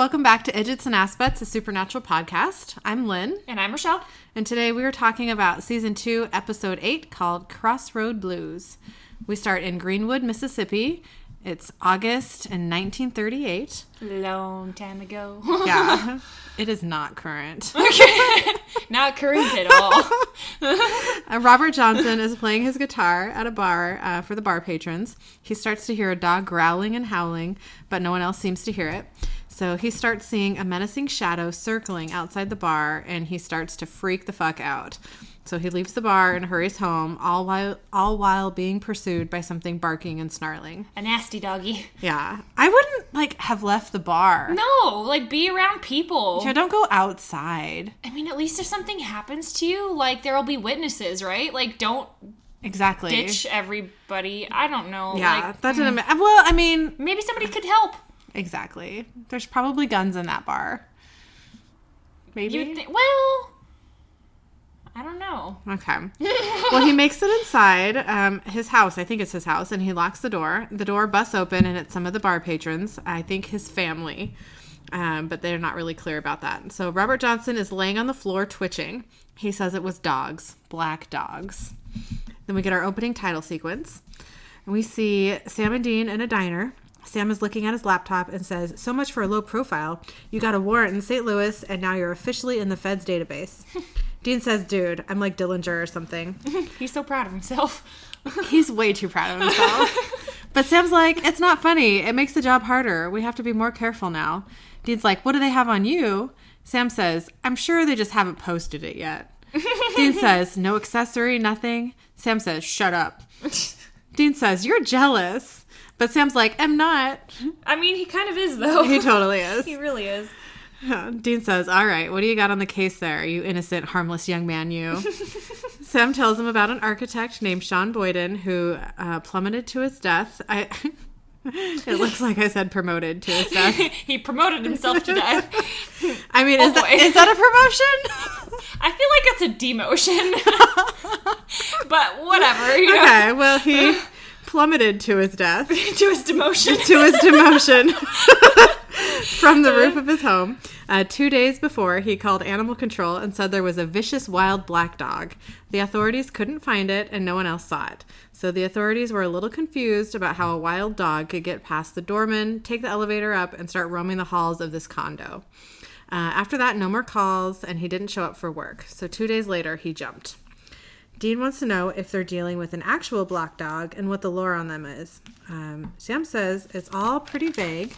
welcome back to Idgits and Aspects, a supernatural podcast. I'm Lynn, And I'm Rochelle. and today we are talking about season two, episode eight, called Crossroad Blues. We start in Greenwood, Mississippi. It's August in 1938. Long time ago. Yeah, it is not current. Okay. not current at all. Uh, Robert Johnson is playing his guitar at a bar uh, for the bar patrons. He starts to hear a dog growling and howling, but no one else seems to hear it. So he starts seeing a menacing shadow circling outside the bar, and he starts to freak the fuck out. So he leaves the bar and hurries home, all while all while being pursued by something barking and snarling. A nasty doggy. Yeah, I wouldn't like have left the bar. No, like be around people. Yeah, don't go outside. I mean, at least if something happens to you, like there will be witnesses, right? Like don't Exactly. ditch everybody. I don't know. Yeah, Like, that didn't. Mm. ma- Well, I mean, maybe somebody could help. Exactly. There's probably guns in that bar. Maybe. You think? Well, I don't know. okay. well, he makes it inside um, his house. I think it's his house, and he locks the door. The door busts open, and it's some of the bar patrons. I think his family, um, but they're not really clear about that. So Robert Johnson is laying on the floor, twitching. He says it was dogs, black dogs. Then we get our opening title sequence. And we see Sam and Dean in a diner. Sam is looking at his laptop and says, So much for a low profile. You got a warrant in St. Louis, and now you're officially in the Fed's database. Dean says, Dude, I'm like Dillinger or something. He's so proud of himself. He's way too proud of himself. but Sam's like, It's not funny. It makes the job harder. We have to be more careful now. Dean's like, What do they have on you? Sam says, I'm sure they just haven't posted it yet. Dean says, No accessory, nothing. Sam says, Shut up. Dean says, You're jealous. But Sam's like, I'm not. I mean, he kind of is though. He totally is. he really is. Dean says, All right, what do you got on the case there, you innocent, harmless young man, you? Sam tells him about an architect named Sean Boyden who uh, plummeted to his death. I. it looks like I said promoted to his death. he promoted himself to death. I mean, is, Oh, that, boy. is that a promotion? I feel like it's a demotion. but whatever, you know. okay, well, he plummeted to his death. to his demotion. to his demotion from the roof of his home. Uh, two days before, he called animal control and said there was a vicious wild black dog. The authorities couldn't find it and no one else saw it. So the authorities were a little confused about how a wild dog could get past the doorman, take the elevator up, and start roaming the halls of this condo. Uh, after that, no more calls, and he didn't show up for work. So two days later, he jumped. Dean wants to know if they're dealing with an actual black dog and what the lore on them is. Um, Sam says it's all pretty vague.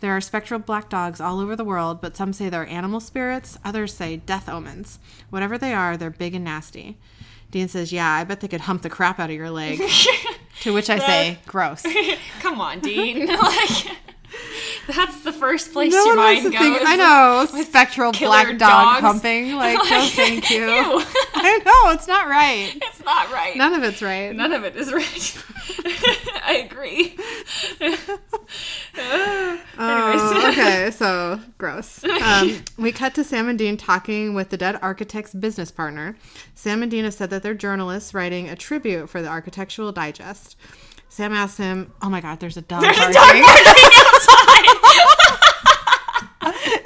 There are spectral black dogs all over the world, but some say they're animal spirits, others say death omens. Whatever they are, they're big and nasty. Dean says, Yeah, I bet they could hump the crap out of your leg. to which I say, Gross. Come on, Dean. like that's the first place No your mind goes. think. I know spectral black dog humping. Like, no, thank you. ew. I know it's not right. It's not right. None of it's right. None of it is right. I agree. Oh, okay, so gross. Um, we cut to Sam and Dean talking with the dead architect's business partner. Sam and Dean have said that they're journalists writing a tribute for the Architectural Digest. Sam asks him, "Oh my God, there's a dog barking."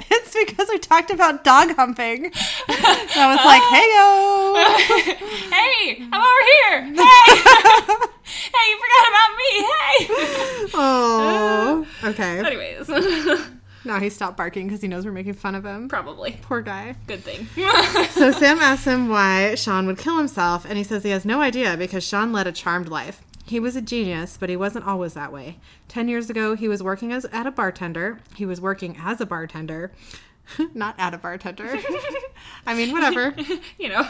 it's because we talked about dog humping. I was like, "Hey yo." hey, I'm over here. Hey, hey, you forgot about me. Hey. Oh, okay. Anyways, Now he stopped barking because he knows we're making fun of him. probably Poor guy. good thing. So Sam asks him why Sean would kill himself, and he says he has no idea because Sean led a charmed life. He was a genius, but he wasn't always that way. Ten years ago, he was working as at a bartender. He was working as a bartender, not at a bartender. I mean, whatever. you know,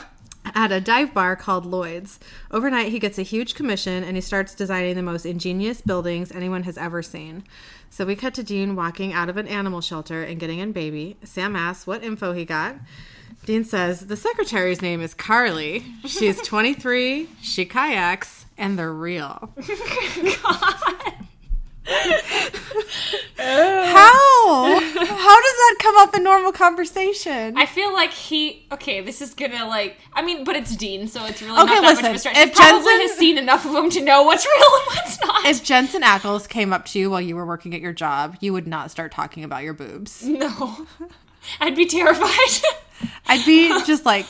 At a dive bar called Lloyd's. Overnight, he gets a huge commission and he starts designing the most ingenious buildings anyone has ever seen. So we cut to Dean walking out of an animal shelter and getting in baby. Sam asks what info he got. Dean says the secretary's name is Carly. She's 23, she kayaks, and they're real. How? How does that come up in normal conversation. I feel like he. Okay, this is gonna like. I mean, but it's Dean, so it's really Okay, not that listen, much of a stretch. if He probably Jensen- has seen enough of him to know what's real and what's not. if Jensen Ackles came up to you while you were working at your job, you would not start talking about your boobs. no, I'd be terrified. I'd be just like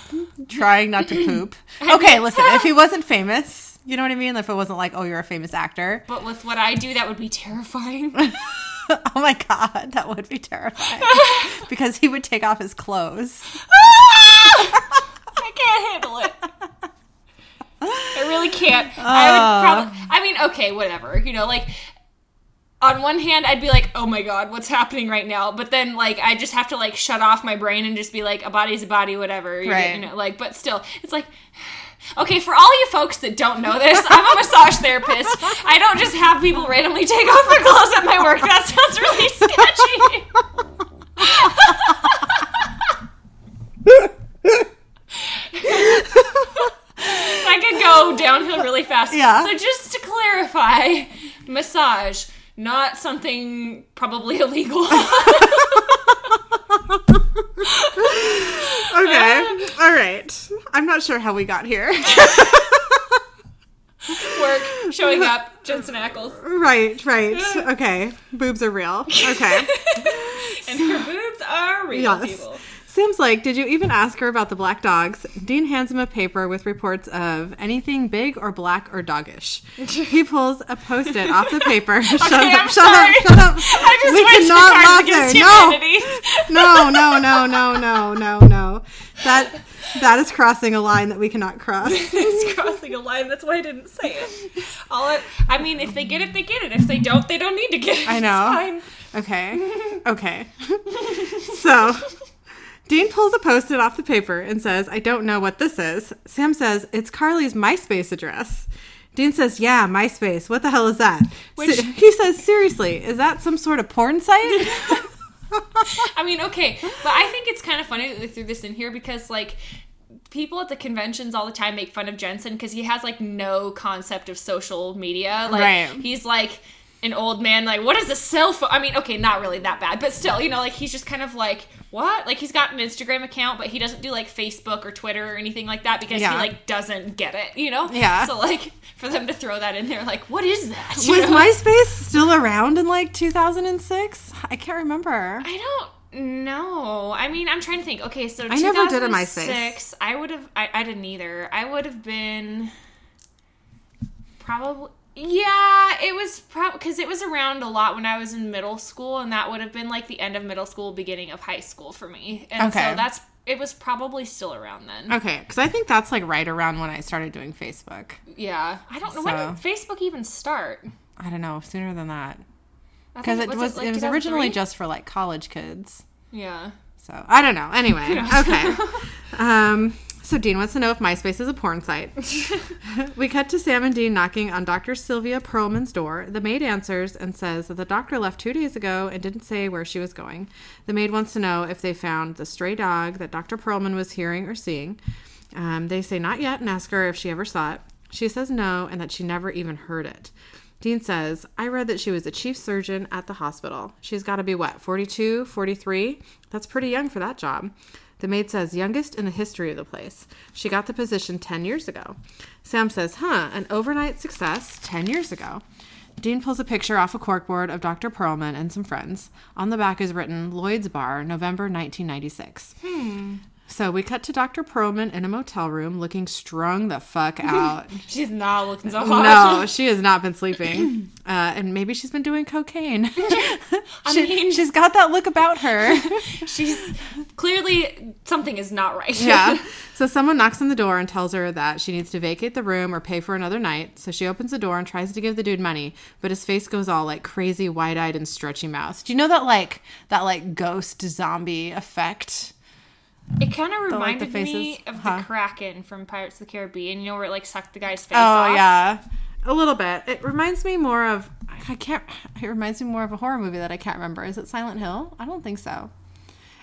trying not to poop. Okay, listen, if he wasn't famous, you know what I mean? If it wasn't like, oh, you're a famous actor. but with what I do, that would be terrifying. oh my god, that would be terrifying. because he would take off his clothes. Ah! I can't handle it. I really can't. I would ah. probably. I mean, okay, whatever. You know, like on one hand, I'd be like, "Oh my god, what's happening right now?" But then, like, I just have to like shut off my brain and just be like, "A body's a body, whatever." Right. You know, like, but still, it's like. Okay, for all you folks that don't know this, I'm a massage therapist. I don't just have people randomly take off their clothes at my work. That sounds really sketchy. I could go downhill really fast. Yeah. So just to clarify, massage, not something probably illegal. All right. I'm not sure how we got here. Work, showing up, Jensen Ackles. right, right. Okay. Boobs are real. Okay. And her boobs are real Yes. people. Sam's like, Did you even ask her about the black dogs? Dean hands him a paper with reports of anything big or black or doggish. He pulls a post it off the paper. shut Okay, up, I'm shut up, shut up. I just we cannot laugh there. No, no, no, no, no, no, no, no. That that is crossing a line that we cannot cross. it's crossing a line. That's why I didn't say it. All it, I mean, if they get it, they get it. If they don't, they don't need to get it. I know. Okay. Okay. so Dean pulls a post it off the paper and says, I don't know what this is. Sam says, It's Carly's MySpace address. Dean says, Yeah, MySpace. What the hell is that? Which- Se- he says, Seriously, is that some sort of porn site? I mean, okay, but I think it's kind of funny that they threw this in here because, like, people at the conventions all the time make fun of Jensen because he has like no concept of social media. Like, Right. he's like an old man. Like, what is a cell phone? I mean, okay, not really that bad, but still, you know, like he's just kind of like, what? Like, he's got an Instagram account, but he doesn't do like Facebook or Twitter or anything like that because Yeah. he like doesn't get it. You know? Yeah. So like, for them to throw that in there, like, what is that? You Was know? MySpace still around in like 2006? I can't remember. I don't know. I mean, I'm trying to think. Okay, so I never did a MySpace. I would have. I, I didn't either. I would have been probably. Yeah, it was probably because it was around a lot when I was in middle school, and that would have been like the end of middle school, beginning of high school for me. And Okay. so that's it was probably still around then. Okay, because I think that's like right around when I started doing Facebook. Yeah, I don't know when did Facebook even start. I don't know, sooner than that. Because think- it was like it was originally just for like college kids. yeah. So I don't know. Anyway, okay. Um, so Dean wants to know if MySpace is a porn site. we cut to Sam and Dean knocking on Dr. Sylvia Perlman's door. The maid answers and says that the doctor left two days ago and didn't say where she was going. The maid wants to know if they found the stray dog that Dr. Perlman was hearing or seeing. Um, they say not yet and ask her if she ever saw it. She says no and that she never even heard it. Dean says, I read that she was a chief surgeon at the hospital. She's got to be what, 42, 43? That's pretty young for that job. The maid says, youngest in the history of the place. She got the position 10 years ago. Sam says, huh, an overnight success 10 years ago. Dean pulls a picture off a corkboard of Dr. Perlman and some friends. On the back is written Lloyd's Bar, November 1996. Hmm. So we cut to Dr. Perlman in a motel room looking strung the fuck out. She's not looking so hot. No, she has not been sleeping. Uh, and maybe she's been doing cocaine. she, mean- she's got that look about her. She's clearly something is not right. yeah. So someone knocks on the door and tells her that she needs to vacate the room or pay for another night. So she opens the door and tries to give the dude money, but his face goes all like crazy, wide-eyed, and stretchy mouthed. Do you know that like that like ghost zombie effect? It kind of like, the reminded me of Huh. the Kraken from Pirates of the Caribbean. You know where it like sucked the guy's face Oh off. yeah, a little bit. It reminds me more of I can't. It reminds me more of a horror movie that I can't remember. Is it Silent Hill? I don't think so.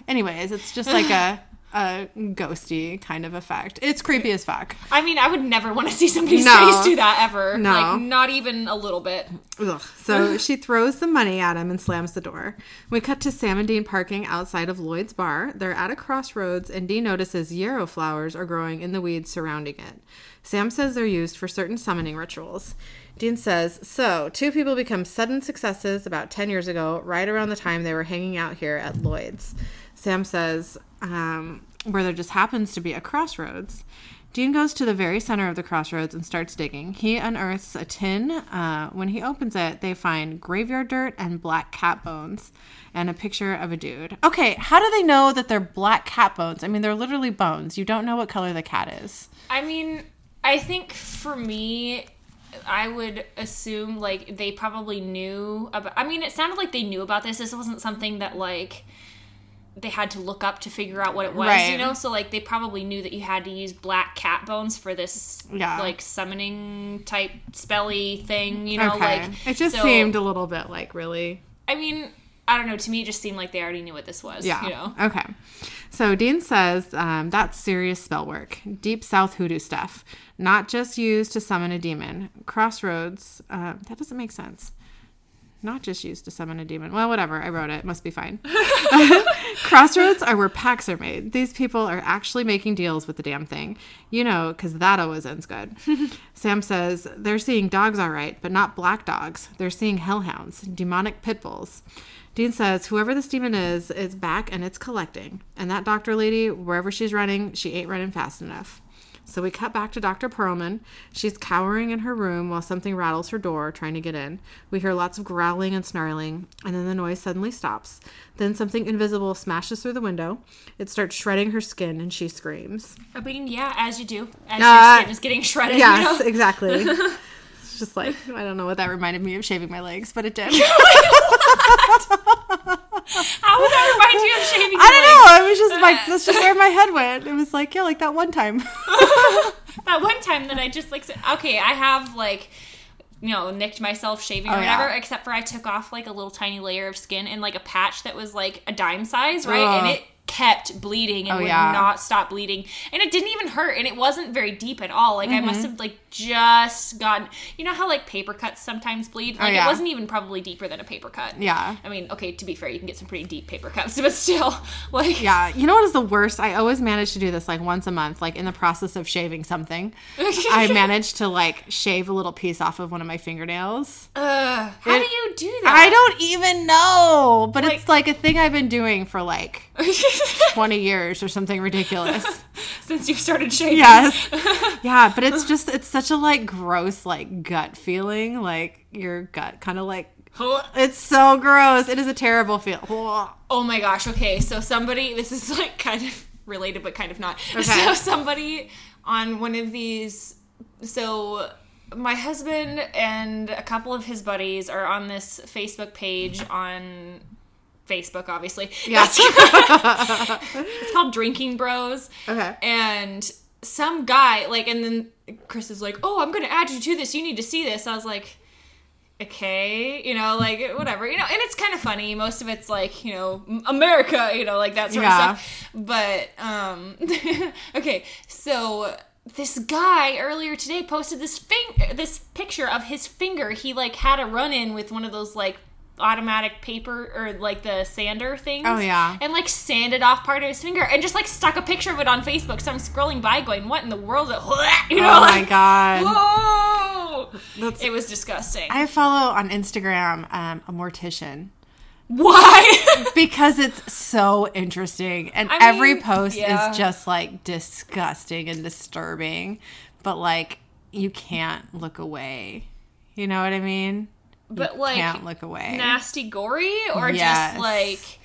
Anyways, it's just like a a ghosty kind of effect. It's creepy as fuck. I mean, I would never want to see somebody's No. face do that ever. No. Like, not even a little bit. Ugh. So she throws the money at him and slams the door. We cut to Sam and Dean parking outside of Lloyd's bar. They're at a crossroads, and Dean notices yarrow flowers are growing in the weeds surrounding it. Sam says they're used for certain summoning rituals. Dean says, So, two people become sudden successes about 10 years ago, right around the time they were hanging out here at Lloyd's. Sam says, um, Where there just happens to be a crossroads. Dean goes to the very center of the crossroads and starts digging. He unearths a tin. Uh, when he opens it, they find graveyard dirt and black cat bones and a picture of a dude. Okay, how do they know that they're black cat bones? I mean, they're literally bones. You don't know what color the cat is. I mean, I think for me, I would assume like they probably knew about. I mean, it sounded like they knew about this. This wasn't something that like they had to look up to figure out what it was, Right. you know. So like they probably knew that you had to use black cat bones for this, Yeah. like summoning type spelly thing, you know. Like it just so- seemed a little bit like really I mean, I don't know. To me, it just seemed like they already knew what this was. Yeah. You know. Okay. So Dean says um, that's serious spell work, deep South hoodoo stuff, not just used to summon a demon. Crossroads. Uh, that doesn't make sense. Not just used to summon a demon. Well, whatever. I wrote it. Must be fine. Crossroads are where pacts are made. These people are actually making deals with the damn thing. You know, because that always ends good. Sam says they're seeing dogs all right, but not black dogs. They're seeing hellhounds, demonic pit bulls. Dean says whoever this demon is is back and it's collecting. And that doctor lady, wherever she's running, she ain't running fast enough. So we cut back to Dr. Perlman. She's cowering in her room while something rattles her door, trying to get in. We hear lots of growling and snarling, and then the noise suddenly stops. Then something invisible smashes through the window. It starts shredding her skin, and she screams. I mean, yeah, as you do, as Uh, your skin is getting shredded. Yes, You know? exactly. it's just like, I don't know what that reminded me of shaving my legs, but it did. How would that remind you of shaving? I don't know. It was just like, that's just where my head went. It was like, yeah, like that one time. that one time that I just like said, okay, I have like you know nicked myself shaving oh, or Oh, whatever, yeah. except for I took off like a little tiny layer of skin and like a patch that was like a dime size, right? And it kept bleeding and Oh, would yeah. not stop bleeding, and it didn't even hurt, and it wasn't very deep at all. Like I Mm-hmm. must have like just gotten, you know how like paper cuts sometimes bleed? Like Oh, yeah. it wasn't even probably deeper than a paper cut. Yeah. I mean, okay, to be fair, you can get some pretty deep paper cuts, but still, like Yeah, you know what is the worst? I always manage to do this like once a month, like in the process of shaving something. I managed to like shave a little piece off of one of my fingernails. Uh, how It- do you do that? I don't even know, but Like- it's like a thing I've been doing for like 20 years or something ridiculous. Since you started shaving. yes. Yeah, but it's just it's such a like gross like gut feeling, like your gut kind of like it's so gross. It is a terrible feel. Oh my gosh. Okay, so somebody. This is like kind of related, but kind of not. Okay. So somebody on one of these. So my husband and a couple of his buddies are on this Facebook page on Facebook, obviously. Yeah. it's called Drinking Bros. Okay. And some guy, like, and then Chris is like, "Oh, I'm going to add you to this. You need to see this." I was like, "Okay, you know, like whatever, you know." And it's kind of funny. Most of it's like, you know, America, you know, like that sort Yeah. of stuff. But um, okay, so this guy earlier today posted this thing, this picture of his finger. He like had a run in with one of those like automatic paper or like the sander things. Oh, yeah. And like sanded off part of his finger and just like stuck a picture of it on Facebook. So I'm scrolling by going, what in the world? is it?" You know, Oh my like, god. Whoa! That's- It was disgusting. I follow on Instagram um, a mortician Why? because it's so interesting and I every post yeah. is just like disgusting and disturbing but like you can't look away you know what i mean but you like can't look away nasty gory or Yes. just like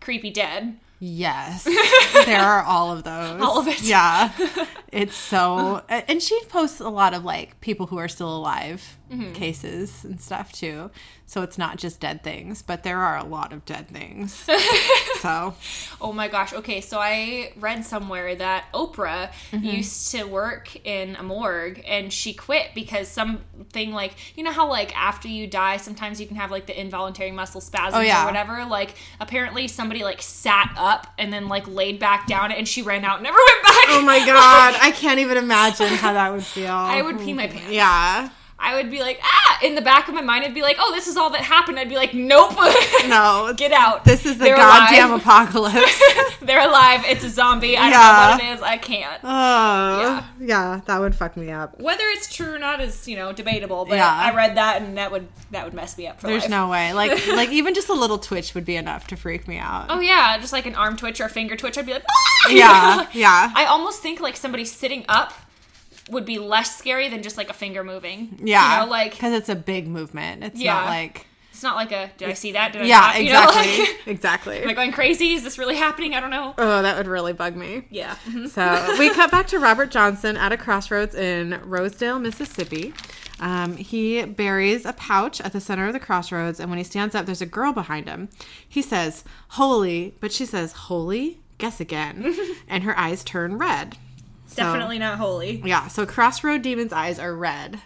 creepy dead? yes there are all of those All of it. yeah it's so. And she posts a lot of like people who are still alive Mm-hmm. cases and stuff too. So it's not just dead things, but there are a lot of dead things. so Oh my gosh. Okay, so I read somewhere that Oprah Mm-hmm. used to work in a morgue and she quit because something like, you know how like after you die, sometimes you can have like the involuntary muscle spasms Oh, yeah. or whatever? Like apparently somebody like sat up and then like laid back down and she ran out and never went back. Oh my god, I can't even imagine how that would feel. I would pee my pants. Yeah. I would be like, ah! In the back of my mind, I'd be like, oh, this is all that happened. I'd be like, nope. No. Get out. This is the They're goddamn alive. apocalypse. They're alive. It's a zombie. I Yeah. don't know what it is. I can't. Oh. Yeah. that would fuck me up. Whether it's true or not is, you know, debatable. But Yeah. I read that and that would that would mess me up for There's life. no way. Like like even just a little twitch would be enough to freak me out. Oh yeah, just like an arm twitch or a finger twitch, I'd be like, ah! Yeah. Yeah. I almost think like somebody sitting up would be less scary than just like a finger moving. Yeah. you know, like because it's a big movement. It's Yeah. not like it's not like a did I see that? Did I yeah, not? You know, exactly, like, exactly. am I going crazy? Is this really happening? I don't know. oh, that would really bug me. Yeah. mhm. So we cut back to Robert Johnson at a crossroads in Rosedale, Mississippi. Um, he buries a pouch at the center of the crossroads, and when he stands up, there's a girl behind him. He says, Holy, but she says, Holy? Guess again. and her eyes turn red. So- Definitely not holy. Yeah, so crossroad demons' eyes are red,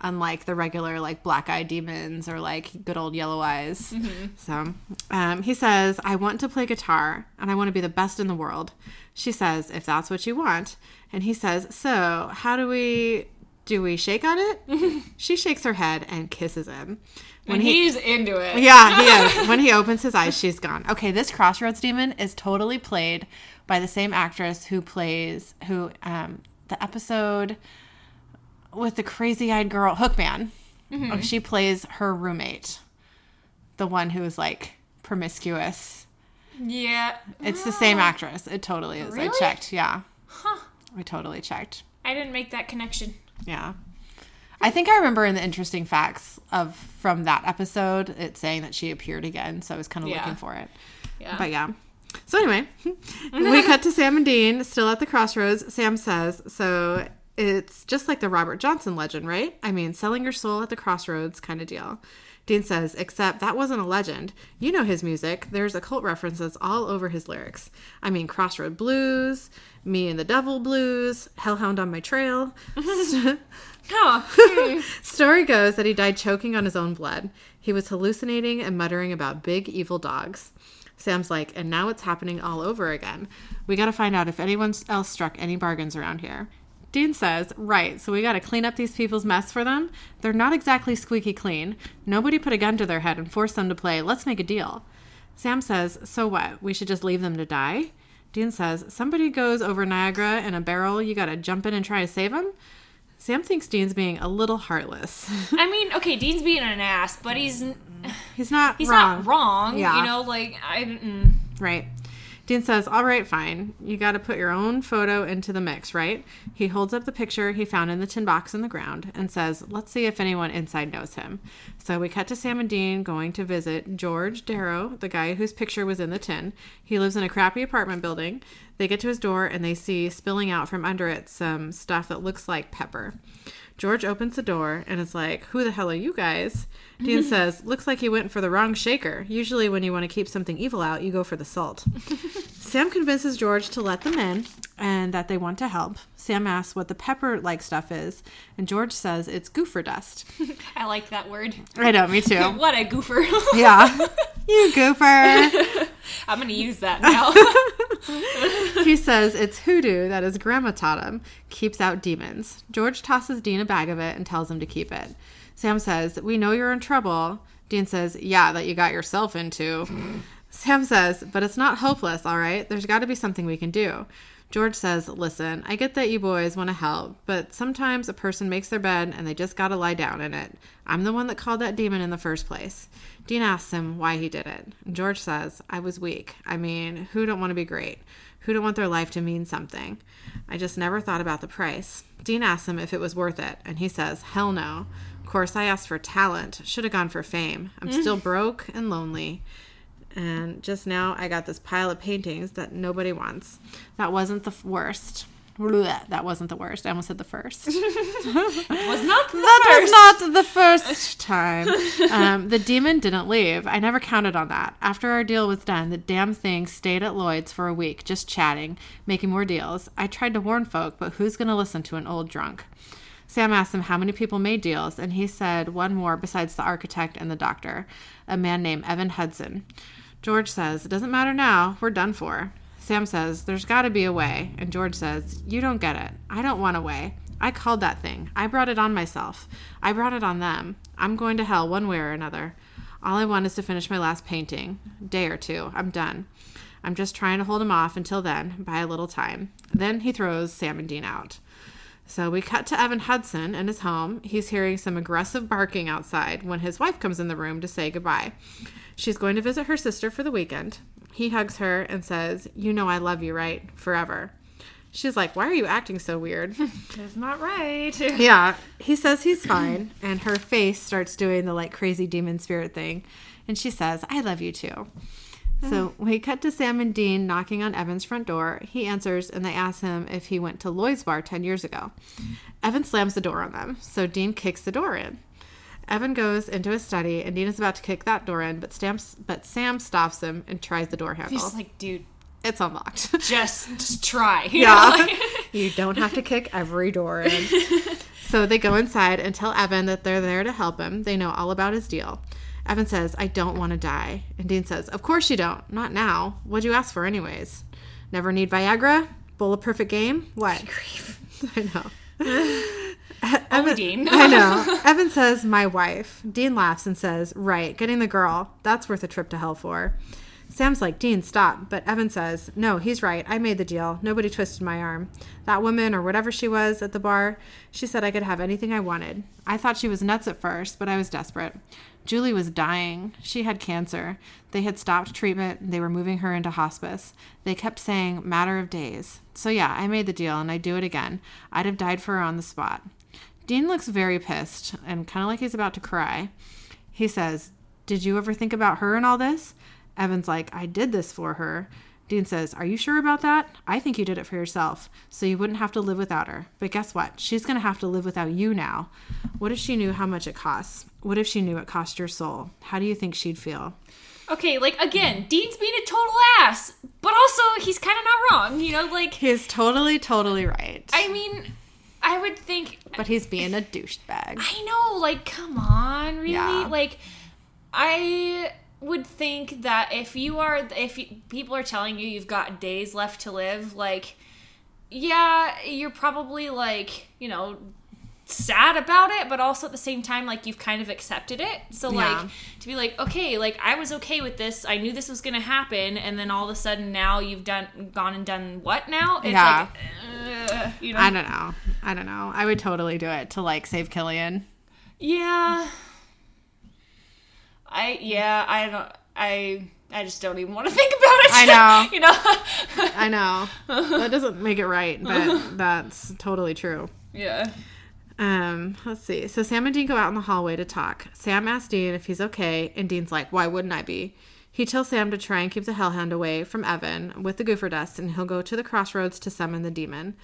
unlike the regular like black eye demons or like good old yellow eyes. So um, he says, "I want to play guitar and I want to be the best in the world." She says, "If that's what you want," and he says, "So how do we do? We shake on it?" she shakes her head and kisses him. When he's into it. Yeah, he is. When he opens his eyes, she's gone. Okay, this Crossroads demon is totally played by the same actress who plays who um the episode with the crazy-eyed girl Hookman. Oh, she plays her roommate. The one who is like promiscuous. Yeah. It's the same actress. It totally is. I checked. Yeah. Huh. I totally checked. I didn't make that connection. Yeah. I think I remember in the interesting facts of from that episode it saying that she appeared again, so I was kind of Yeah. looking for it. Yeah. But yeah. So anyway, we cut to Sam and Dean still at the crossroads. Sam says, "So it's just like the Robert Johnson legend, right? I mean, selling your soul at the crossroads kind of deal." Dean says, "Except that wasn't a legend. You know his music. There's occult references all over his lyrics. I mean, Crossroad Blues, Me and the Devil Blues, Hellhound on My Trail." Huh. Hmm. Story goes that he died choking on his own blood. He was hallucinating and muttering about big evil dogs. Sam's like, and now it's happening all over again. We got to find out if anyone else struck any bargains around here. Dean says, Right, so we got to clean up these people's mess for them. They're not exactly squeaky clean. Nobody put a gun to their head and forced them to play, let's make a deal. Sam says, So what? We should just leave them to die? Dean says, Somebody goes over Niagara in a barrel, you got to jump in and try to save them? Sam thinks Dean's being a little heartless. I mean, okay, Dean's being an ass, but he's He's not he's wrong. not wrong. Yeah. You know, like I. Mm. Right. Dean says, All right, fine. You got to put your own photo into the mix, right? He holds up the picture he found in the tin box in the ground and says, Let's see if anyone inside knows him. So we cut to Sam and Dean going to visit George Darrow, the guy whose picture was in the tin. He lives in a crappy apartment building. They get to his door and they see spilling out from under it some stuff that looks like pepper. George opens the door and is like, Who the hell are you guys? Dean says, Looks like you went for the wrong shaker. Usually, when you want to keep something evil out, you go for the salt. Sam convinces George to let them in and that they want to help. Sam asks what the pepper like stuff is, and George says it's goofer dust. I like that word. I know, me too. What a goofer. Yeah. You goofer. I'm gonna use that now. he says it's hoodoo that his grandma taught him, keeps out demons. George tosses Dean a bag of it and tells him to keep it. Sam says, We know you're in trouble. Dean says, Yeah, that you got yourself into. Sam says, But it's not hopeless, all right? There's got to be something we can do. George says, Listen, I get that you boys want to help, but sometimes a person makes their bed and they just got to lie down in it. I'm the one that called that demon in the first place. Dean asks him why he did it. George says, I was weak. I mean, who don't want to be great? Who don't want their life to mean something? I just never thought about the price. Dean asks him if it was worth it, and he says, Hell no. Of course, I asked for talent. Should have gone for fame. I'm mm. still broke and lonely. And just now, I got this pile of paintings that nobody wants. That wasn't the worst. Blech, that wasn't the worst. I almost said the first. Was not the that first. was not the first time. Um, the demon didn't leave. I never counted on that. After our deal was done, the damn thing stayed at Lloyd's for a week, just chatting, making more deals. I tried to warn folk, but who's going to listen to an old drunk? Sam asked him how many people made deals, and he said one more besides the architect and the doctor, a man named Evan Hudson. George says, It doesn't matter now. We're done for. Sam says, There's got to be a way. And George says, You don't get it. I don't want a way. I called that thing. I brought it on myself. I brought it on them. I'm going to hell one way or another. All I want is to finish my last painting. Day or two. I'm done. I'm just trying to hold him off until then, buy a little time. Then he throws Sam and Dean out. So we cut to Evan Hudson in his home. He's hearing some aggressive barking outside when his wife comes in the room to say goodbye. She's going to visit her sister for the weekend. He hugs her and says, You know I love you, right? Forever. She's like, Why are you acting so weird? It's not right. yeah. He says he's fine, and her face starts doing the like crazy demon spirit thing. And she says, I love you too. So uh-huh. we cut to Sam and Dean knocking on Evan's front door. He answers and they ask him if he went to Lloyd's bar 10 years ago. Evan slams the door on them, so Dean kicks the door in. Evan goes into his study and Dean is about to kick that door in, but, Stamps, but Sam stops him and tries the door handle. He's like, dude, it's unlocked. just just try. You Yeah. know, like- you don't have to kick every door in. so they go inside and tell Evan that they're there to help him. They know all about his deal. Evan says, I don't want to die. And Dean says, Of course you don't. Not now. What'd you ask for, anyways? Never need Viagra? Bowl of perfect game? What? I know. Only Dean. I know. Evan says, My wife. Dean laughs and says, Right, getting the girl. That's worth a trip to hell for. Sam's like, Dean, stop. But Evan says, No, he's right. I made the deal. Nobody twisted my arm. That woman, or whatever she was at the bar, she said I could have anything I wanted. I thought she was nuts at first, but I was desperate. Julie was dying. She had cancer. They had stopped treatment. They were moving her into hospice. They kept saying, matter of days. So, yeah, I made the deal and I'd do it again. I'd have died for her on the spot. Dean looks very pissed and kind of like he's about to cry. He says, Did you ever think about her and all this? Evan's like, I did this for her. Dean says, Are you sure about that? I think you did it for yourself, so you wouldn't have to live without her. But guess what? She's going to have to live without you now. What if she knew how much it costs? What if she knew it cost your soul? How do you think she'd feel? okay, like again, Dean's being a total ass, but also he's kind of not wrong. You know, like He's totally, totally right. I mean, I would think but he's being a douchebag. I know, like, come on, really? Yeah. Like, I would think that if you are, if you, people are telling you you've got days left to live, like, yeah, you're probably like, you know, sad about it, but also at the same time, like, you've kind of accepted it. So, Yeah. like, to be like, okay, like, I was okay with this, I knew this was gonna happen, and then all of a sudden now you've done, gone and done what now? It's Yeah. like, uh, you know, I don't know. I don't know. I would totally do it to like save Killian. Yeah. I yeah, I don't I I just don't even want to think about it. I know. you know. I know. that doesn't make it right, but that's totally true. yeah. Um, let's see. So Sam and Dean go out in the hallway to talk. Sam asks Dean if he's okay, and Dean's like, "Why wouldn't I be?" He tells Sam to try and keep the Hellhound away from Evan with the Goofer Dust, and he'll go to the crossroads to summon the demon.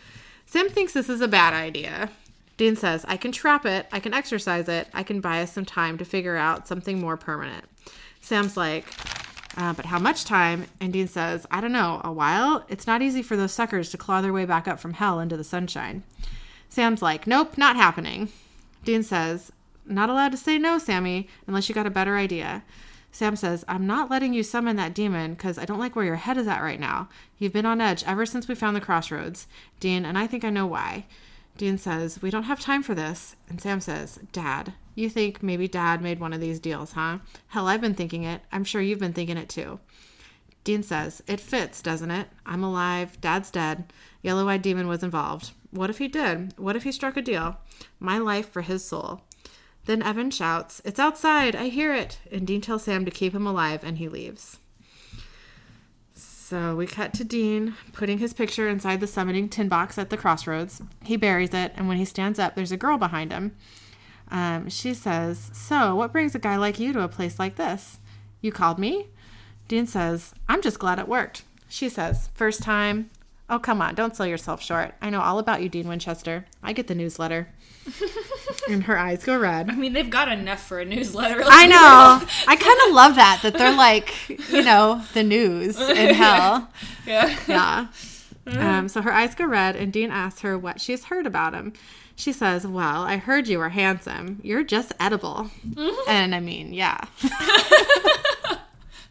Sam thinks this is a bad idea. Dean says, "I can trap it. I can exorcise it. I can buy us some time to figure out something more permanent." Sam's like, uh, but how much time? And Dean says, I don't know, a while? It's not easy for those suckers to claw their way back up from hell into the sunshine. Sam's like, nope, not happening. Dean says, not allowed to say no, Sammy, unless you got a better idea. Sam says, I'm not letting you summon that demon because I don't like where your head is at right now. You've been on edge ever since we found the crossroads, Dean, and I think I know why. Dean says, We don't have time for this. And Sam says, Dad, you think maybe Dad made one of these deals, huh? Hell, I've been thinking it. I'm sure you've been thinking it too. Dean says, It fits, doesn't it? I'm alive. Dad's dead. Yellow Eyed Demon was involved. What if he did? What if he struck a deal? My life for his soul. Then Evan shouts, It's outside. I hear it. And Dean tells Sam to keep him alive, and he leaves. So we cut to Dean putting his picture inside the summoning tin box at the crossroads. He buries it, and when he stands up, there's a girl behind him. Um, she says, So, what brings a guy like you to a place like this? You called me? Dean says, I'm just glad it worked. She says, First time, Oh, come on. Don't sell yourself short. I know all about you, Dean Winchester. I get the newsletter. and her eyes go red. I mean, they've got enough for a newsletter. let's I know. I kind of love that, that they're like, you know, the news in hell. Yeah. Yeah. Um, so her eyes go red, and Dean asks her what she's heard about him. She says, Well, I heard you were handsome. You're just edible. And I mean, yeah.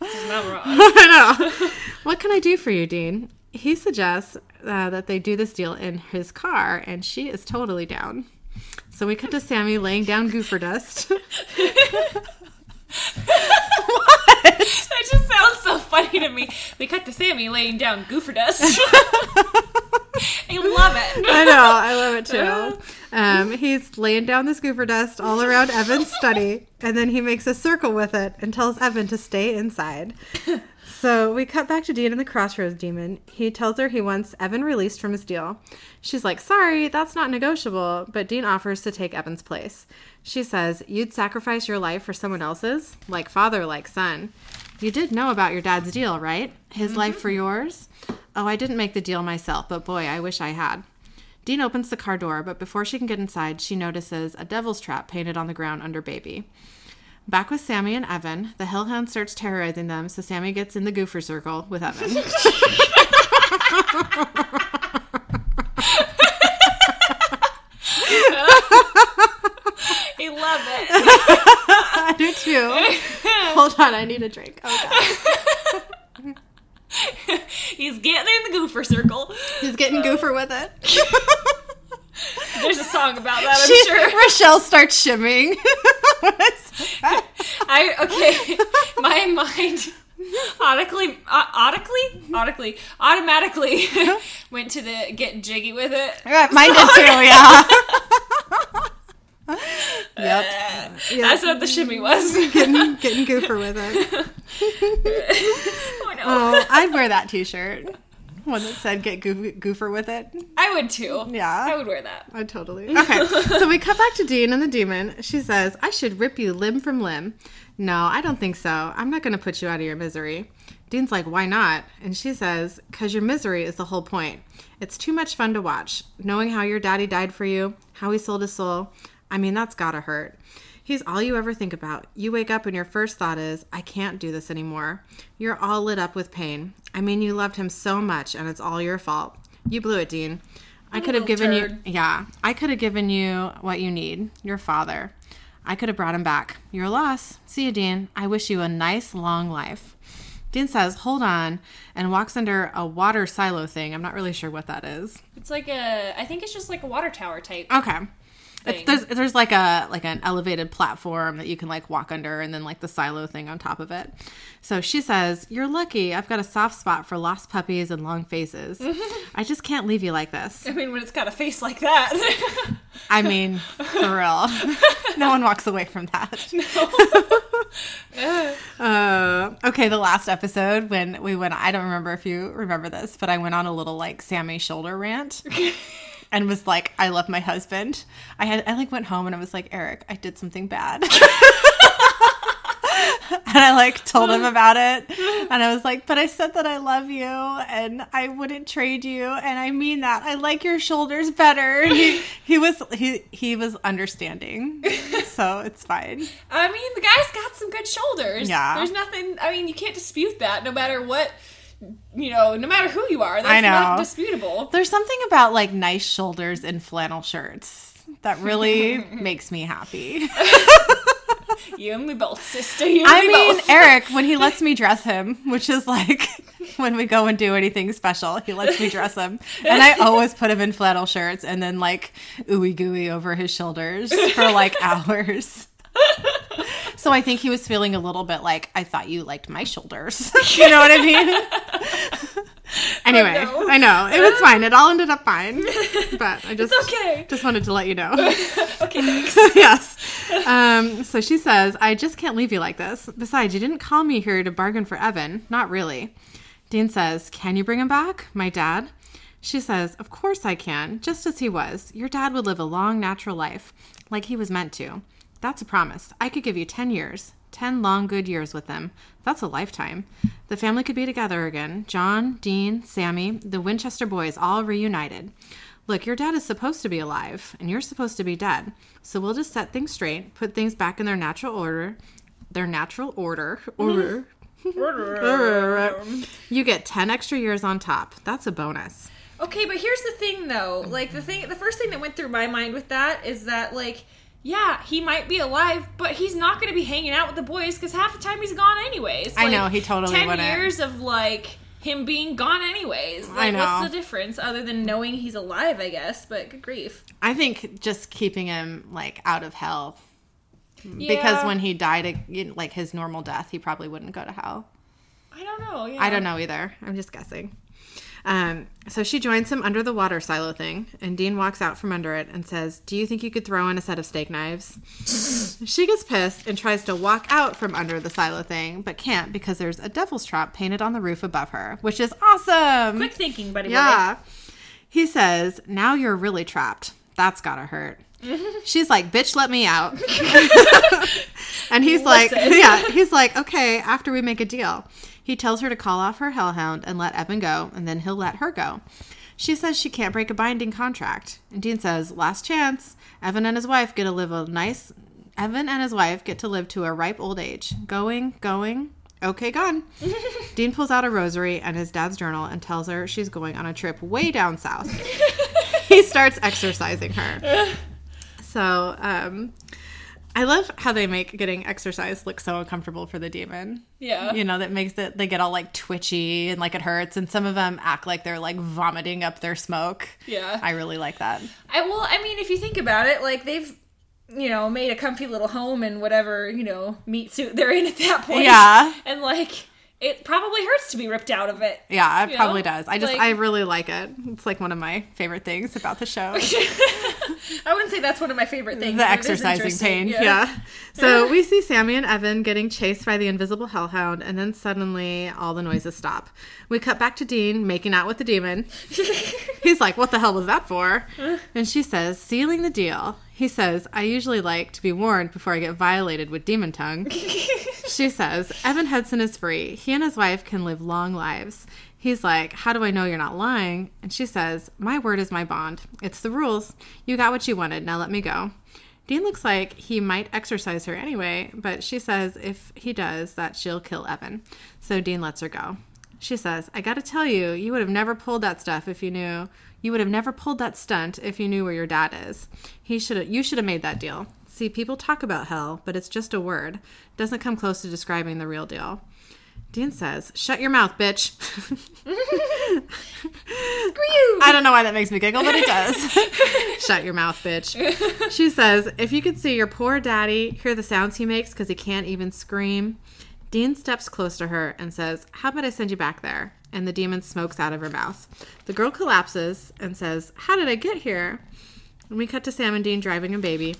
Not wrong. I know. What can I do for you, Dean? He suggests uh, that they do this deal in his car, and she is totally down. So we cut to Sammy laying down goofer dust. What? That just sounds so funny to me. We cut to Sammy laying down goofer dust. I love it. I know, I love it too. Um, he's laying down this goofer dust all around Evan's study, and then he makes a circle with it and tells Evan to stay inside. So we cut back to Dean and the Crossroads Demon. He tells her he wants Evan released from his deal. She's like, sorry, that's not negotiable, but Dean offers to take Evan's place. She says, You'd sacrifice your life for someone else's? Like father, like son. You did know about your dad's deal, right? His mm-hmm. life for yours? Oh, I didn't make the deal myself, but boy, I wish I had. Dean opens the car door, but before she can get inside, she notices a devil's trap painted on the ground under Baby. Back with Sammy and Evan, the hellhound starts terrorizing them, so Sammy gets in the goofer circle with Evan. I love it. I do too. Hold on, I need a drink. Oh god. He's getting in the goofer circle. He's getting goofer with it. There's a song about that, I'm She- sure. Rochelle starts shimming. I okay. My mind automatically, uh, automatically, automatically, automatically went to the get jiggy with it. Yeah, Mine did too, yeah. yep. That's what the shimmy was. Getting, getting goofer with it. oh no, Oh, I'd wear that t shirt. One that said get goof- goofer with it. I would too. Yeah. I would wear that. I totally. Okay, so we cut back to Dean and the demon. She says, I should rip you limb from limb. No, I don't think so. I'm not going to put you out of your misery. Dean's like, Why not? And she says, Because your misery is the whole point. It's too much fun to watch. Knowing how your daddy died for you, how he sold his soul. I mean, that's gotta hurt. He's all you ever think about. You wake up and your first thought is, I can't do this anymore. You're all lit up with pain. I mean, you loved him so much and it's all your fault. You blew it, Dean. I could have given you, yeah, I could have given you what you need, your father. I could have brought him back. Your loss. See you, Dean. I wish you a nice long life. Dean says, Hold on, and walks under a water silo thing. I'm not really sure what that is. It's like a. I think it's just like a water tower type. Okay. It's, Thing. there's there's like a like an elevated platform that you can like walk under and then like the silo thing on top of it. So she says, "You're lucky. I've got a soft spot for lost puppies and long faces. I just can't leave you like this. I mean, when it's got a face like that. I mean, for real. no one walks away from that. Uh, okay, the last episode when we went, I don't remember if you remember this, but I went on a little like Sammy shoulder rant and was like, I love my husband. I had, I like went home and I was like, Eric, I did something bad. and I like told him about it. And I was like, but I said that I love you and I wouldn't trade you. And I mean that. I like your shoulders better. He, he was, he, he was understanding. So it's fine. I mean, the guy's got some good shoulders. Yeah. There's nothing. I mean, you can't dispute that. No matter what, you know, no matter who you are, that's I know. not disputable. There's something about like nice shoulders and flannel shirts that really makes me happy. You and me both, sister. You and I me mean, both. Eric, when he lets me dress him, which is like when we go and do anything special, he lets me dress him. And I always put him in flannel shirts and then like ooey gooey over his shoulders for like hours. So I think he was feeling a little bit like, I thought you liked my shoulders. you know what I mean? anyway, no. I know. It was fine. It all ended up fine. But I just okay. just wanted to let you know. Okay, thanks. yes. Um, so she says, I just can't leave you like this. Besides, you didn't call me here to bargain for Evan. Not really. Dean says, Can you bring him back? My dad? She says, Of course I can, just as he was. Your dad would live a long, natural life, like he was meant to. That's a promise. I could give you 10 years. Ten long, good years with them. That's a lifetime. The family could be together again. John, Dean, Sammy, the Winchester boys all reunited. Look, your dad is supposed to be alive, and you're supposed to be dead. So we'll just set things straight, put things back in their natural order. Their natural order. Order. you get 10 extra years on top. That's a bonus. Okay, but here's the thing though. Like the thing the first thing that went through my mind with that is that like yeah, he might be alive, but he's not going to be hanging out with the boys because half the time he's gone anyways. I Like, know, he totally ten wouldn't. years of like him being gone anyways. Like, I know. What's the difference other than knowing he's alive? I guess, but good grief. I think just keeping him like out of hell because when he died like his normal death, he probably wouldn't go to hell. I don't know. Yeah. I don't know either. I'm just guessing. Um, so she joins him under the water silo thing, and Dean walks out from under it and says, Do you think you could throw in a set of steak knives? she gets pissed and tries to walk out from under the silo thing, but can't because there's a devil's trap painted on the roof above her, which is awesome. Quick thinking, buddy. Yeah. He says, Now you're really trapped. That's gotta hurt. She's like, Bitch, let me out. and he's like, Yeah, he's like, Okay, after we make a deal. He tells her to call off her hellhound and let Evan go, and then he'll let her go. She says she can't break a binding contract. And Dean says, Last chance. Evan and his wife get to live a nice. Evan and his wife get to live to a ripe old age. Going, going. Okay, gone. Dean pulls out a rosary and his dad's journal and tells her she's going on a trip way down south. he starts exorcising her. So, um, I love how they make getting exercise look so uncomfortable for the demon. Yeah. You know, that makes it, they get all like twitchy and like it hurts. And some of them act like they're like vomiting up their smoke. Yeah. I really like that. I well, I mean, if you think about it, like they've you know made a comfy little home and whatever you know meat suit they're in at that point. Yeah. and like it probably hurts to be ripped out of it. Yeah, it probably know? does. I just, Like- I really like it. It's like one of my favorite things about the show. I wouldn't say that's one of my favorite things. the but it is exorcising pain. Yeah. So we see Sammy and Evan getting chased by the invisible hellhound, and then suddenly all the noises stop. We cut back to Dean making out with the demon. He's like, What the hell was that for? Uh. And she says, Sealing the deal. He says, I usually like to be warned before I get violated with demon tongue. She says, Evan Hudson is free. He and his wife can live long lives. He's like, How do I know you're not lying? And she says, My word is my bond. It's the rules. You got what you wanted. Now let me go. Dean looks like he might exorcise her anyway, but she says if he does, that she'll kill Evan. So Dean lets her go. She says, I gotta tell you, you would have never pulled that stuff if you knew. You would have never pulled that stunt if you knew where your dad is. He should you should have made that deal. See, people talk about hell, but it's just a word. Doesn't come close to describing the real deal. Dean says, Shut your mouth, bitch. Screw you. I don't know why that makes me giggle, but it does. Shut your mouth, bitch. She says, If you could see your poor daddy, hear the sounds he makes because he can't even scream. Dean steps close to her and says, How about I send you back there? And the demon smokes out of her mouth. The girl collapses and says, How did I get here? And we cut to Sam and Dean driving a baby.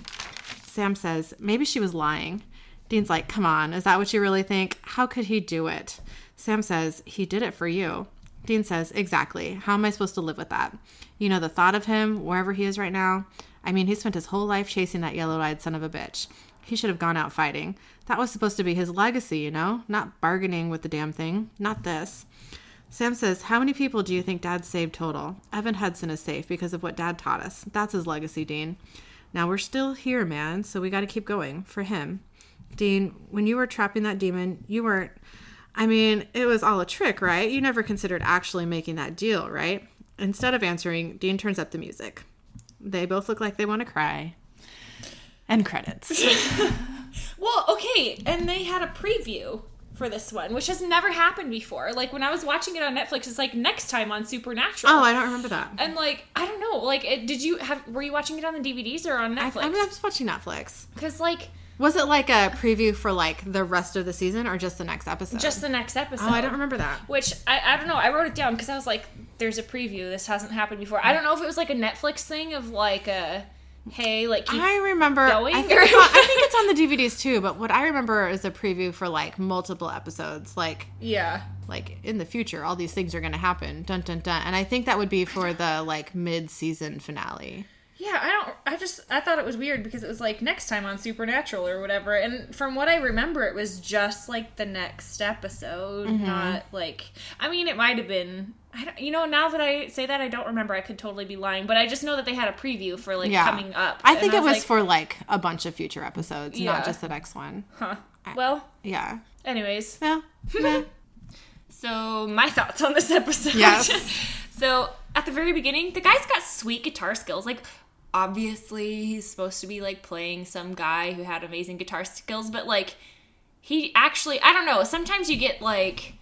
Sam says, Maybe she was lying. Dean's like, Come on, is that what you really think? How could he do it? Sam says, He did it for you. Dean says, Exactly. How am I supposed to live with that? You know, the thought of him, wherever he is right now. I mean, he spent his whole life chasing that yellow eyed son of a bitch. He should have gone out fighting. That was supposed to be his legacy, you know? Not bargaining with the damn thing. Not this. Sam says, How many people do you think Dad saved total? Evan Hudson is safe because of what Dad taught us. That's his legacy, Dean. Now we're still here, man, so we got to keep going for him. Dean, when you were trapping that demon, you weren't. I mean, it was all a trick, right? You never considered actually making that deal, right? Instead of answering, Dean turns up the music. They both look like they want to cry. And credits. Well, okay, and they had a preview for this one, which has never happened before. Like when I was watching it on Netflix, it's like next time on Supernatural. Oh, I don't remember that. and like I don't know, like it, did you have? Were you watching it on the DVDs or on I, Netflix? I mean, I was watching Netflix. Because like Was it like a preview for like the rest of the season or just the next episode? just the next episode. Oh, I don't remember that. Which I, I don't know. I wrote it down because I was like, "There's a preview. This hasn't happened before." I don't know if it was like a Netflix thing of like a, hey, like keep, I remember. going, I think, it's on, I think it's on the DVDs too. But what I remember is a preview for like multiple episodes. Like yeah, like in the future, all these things are going to happen. Dun dun dun. And I think that would be for the like mid season finale. Yeah, I don't. I just I thought it was weird because it was like next time on Supernatural or whatever, and from what I remember, it was just like the next episode, Mm-hmm. not like. I mean, it might have been. I don't, you know, now that I say that, I don't remember. I could totally be lying, but I just know that they had a preview for like Yeah. coming up. I think it was like, for like a bunch of future episodes, Yeah. not just the next one. Huh. Well, Yeah. anyways, Yeah. yeah. So my thoughts on this episode. Yes. so at the very beginning, the guy's got sweet guitar skills. Like obviously he's supposed to be like playing some guy who had amazing guitar skills, but like he actually I don't know, sometimes you get like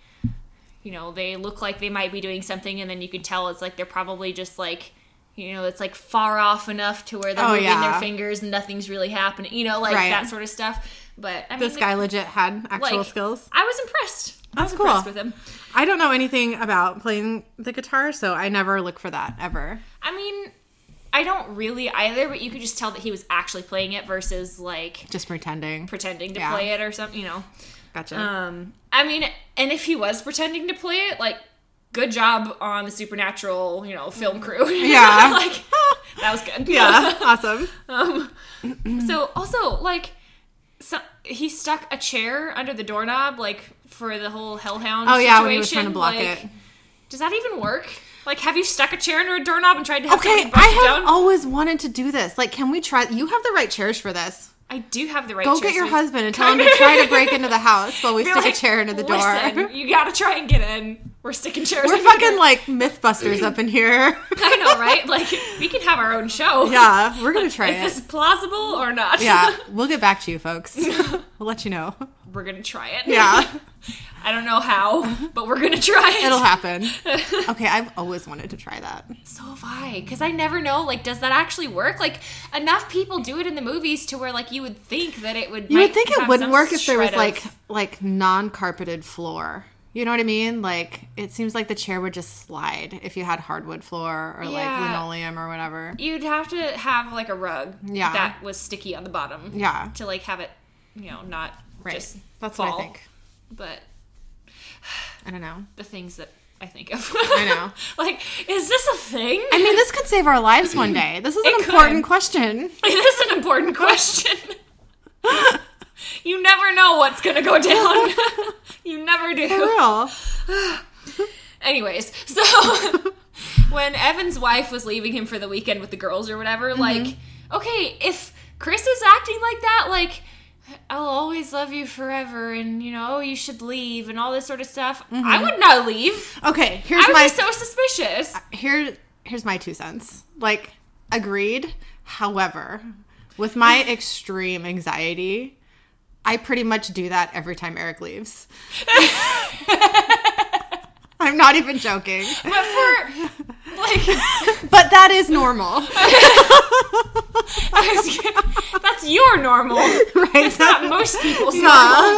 you know, they look like they might be doing something and then you can tell it's like they're probably just like you know, it's like far off enough to where they're Oh, moving yeah. their fingers and nothing's really happening. You know, like Right. that sort of stuff. But I mean, This guy legit had actual like, skills. I was impressed. I That's was cool. impressed with him. I don't know anything about playing the guitar, so I never look for that ever. I mean, I don't really either, but you could just tell that he was actually playing it versus like Just pretending. pretending to Yeah. play it or something, you know. Gotcha. Um, I mean, and if he was pretending to play it, like, good job on the supernatural, you know, film crew. Yeah. like, that was good. yeah. awesome. Um, so also like, so he stuck a chair under the doorknob, like for the whole hellhound. Oh yeah, situation. when he was trying to block like, it. Does that even work? Like, have you stuck a chair under a doorknob and tried to have Okay, I it have down? always wanted to do this. Like, can we try? You have the right chairs for this. I do have the right. Chairs. Go get your husband and tell him to try to break into the house while we Be stick like, a chair into the door. You gotta try and get in. We're sticking chairs. We're in fucking here." like MythBusters up in here. I know, right? Like we can have our own show. yeah, we're gonna try Is it. this plausible or not? Yeah, we'll get back to you, folks. We'll let you know. we're gonna try it. Yeah. I don't know how, but we're gonna try it. It'll happen. Okay, I've always wanted to try that. So have I, because I never know. Like, does that actually work? Like, enough people do it in the movies to where, like, you would think that it would. You would think it wouldn't work if there was shred like like non-carpeted floor. You know what I mean? Like it seems like the chair would just slide if you had hardwood floor or like linoleum or whatever. You'd have to have like a rug Yeah. that was sticky on the bottom Yeah, to like have it, you know, not right. just That's fall. what I think. But I don't know. the things that I think of, I know. like, is this a thing? I mean, this could save our lives one day. This is an It could. important question. It is an important question. you never know what's gonna go down. You never For do. real. Anyways, so when Evan's wife was leaving him for the weekend with the girls or whatever, mm-hmm. like, okay, if Chris is acting like that, like, I'll always love you forever, and you know, you should leave, and all this sort of stuff, I mm-hmm. would not leave. Okay, here's my so suspicious. Uh, here here's my two cents. Like agreed. However, with my extreme anxiety, I pretty much do that every time Eric leaves. I'm not even joking. But for like, But that is normal. that's your normal. right? It's not most people's Yeah.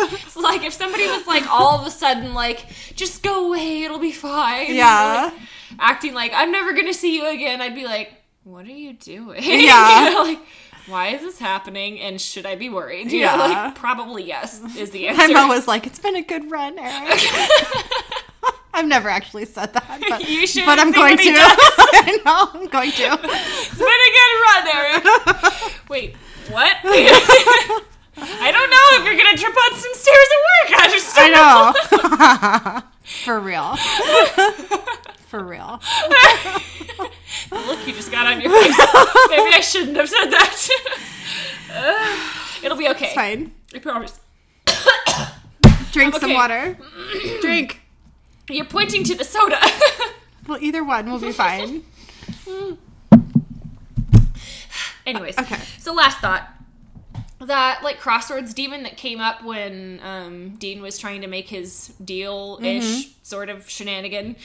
normal. It's like if somebody was like all of a sudden like, just go away, it'll be fine. Yeah. Like, acting like I'm never gonna see you again. I'd be like, what are you doing? Yeah. You know, like, why is this happening? And should I be worried? You Yeah. know, like probably yes is the answer. I'm always like, it's been a good run, Eric. I've never actually said that, but, You should but I'm going to. I know, I'm going to. It's been a good run, Eric. Wait, what? I don't know if you're gonna trip on some stairs at work. I just I know. For real. For real. the look you just got on your face. Maybe I shouldn't have said that. It'll be okay. It's fine. I promise. Drink I'm some water. Drink. You're pointing to the soda. Well, either one will be fine. Anyways, Okay. So last thought. That like crossroads demon that came up when um, Dean was trying to make his deal ish Mm-hmm. sort of shenanigan.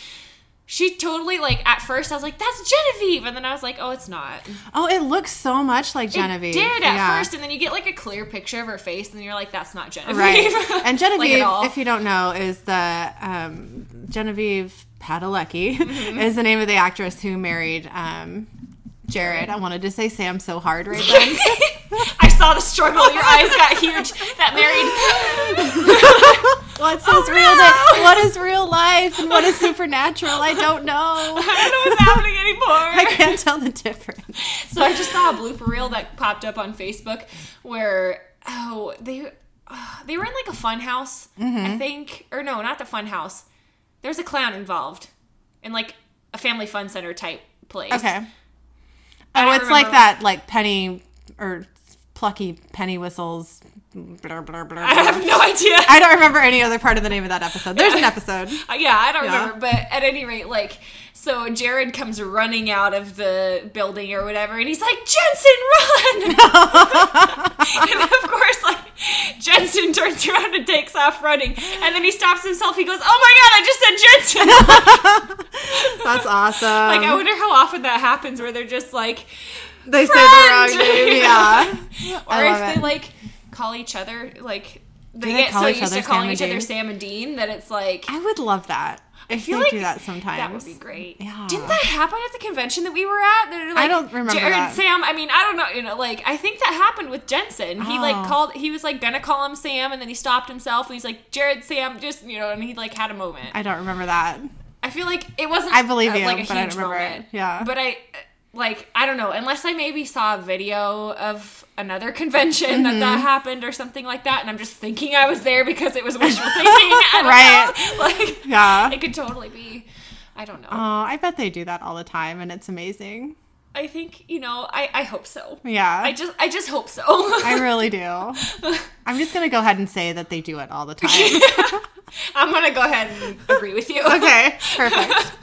She totally like at first I was like that's Genevieve and then I was like oh it's not. Oh, it looks so much like Genevieve. It did at Yeah. first and then you get like a clear picture of her face and you're like that's not Genevieve. Right. And Genevieve, all. if you don't know, is the um, Genevieve Padalecki Mm-hmm. is the name of the actress who married um, Jared. I wanted to say Sam so hard right then. I saw the struggle. Your eyes got huge. That married. What's Oh, real no. life? What is real life and what is supernatural? I don't know. I don't know what's happening anymore. I can't tell the difference. So I just saw a blooper reel that popped up on Facebook where oh they uh, they were in like a fun house I think or no not the fun house. There's a clown involved in like a family fun center type place. Okay. Oh, it's like that, like penny or plucky penny whistles. Blur, blur, blur, I have no idea. I don't remember any other part of the name of that episode. There's an episode. Yeah, I don't Yeah. remember, but at any rate, like, so Jared comes running out of the building or whatever, and he's like, Jensen, run! and of course, like, Jensen turns around and takes off running, and then he stops himself. He goes, Oh my god, I just said Jensen! That's awesome. like, I wonder how often that happens where they're just like, they say friend! the wrong name. Yeah. or if they it. like call each other, like, they, they get so used to calling each other Sam and Dean that it's like, I would love that. If feel they like do that sometimes. That would be great. Yeah. Didn't that happen at the convention that we were at? They're I don't remember Jared that. Sam. I mean, I don't know. You know, like I think that happened with Jensen. He like Oh. called. He was like gonna call him Sam, and then he stopped himself. And he's like Jared Sam, just you know, and he like had a moment. I, I don't remember that. I feel like it wasn't. I believe uh, you, like a but I don't remember moment. it. Yeah. but I. Like I don't know, unless I maybe saw a video of another convention that Mm-hmm. that happened or something like that, and I'm just thinking I was there because it was wishful thinking. Right. know. Like Yeah. it could totally be. I don't know. Oh, I bet they do that all the time, and it's amazing. I think you know. I I hope so. Yeah. I just I just hope so. I really do. I'm just gonna go ahead and say that they do it all the time. I'm gonna go ahead and agree with you. okay, perfect.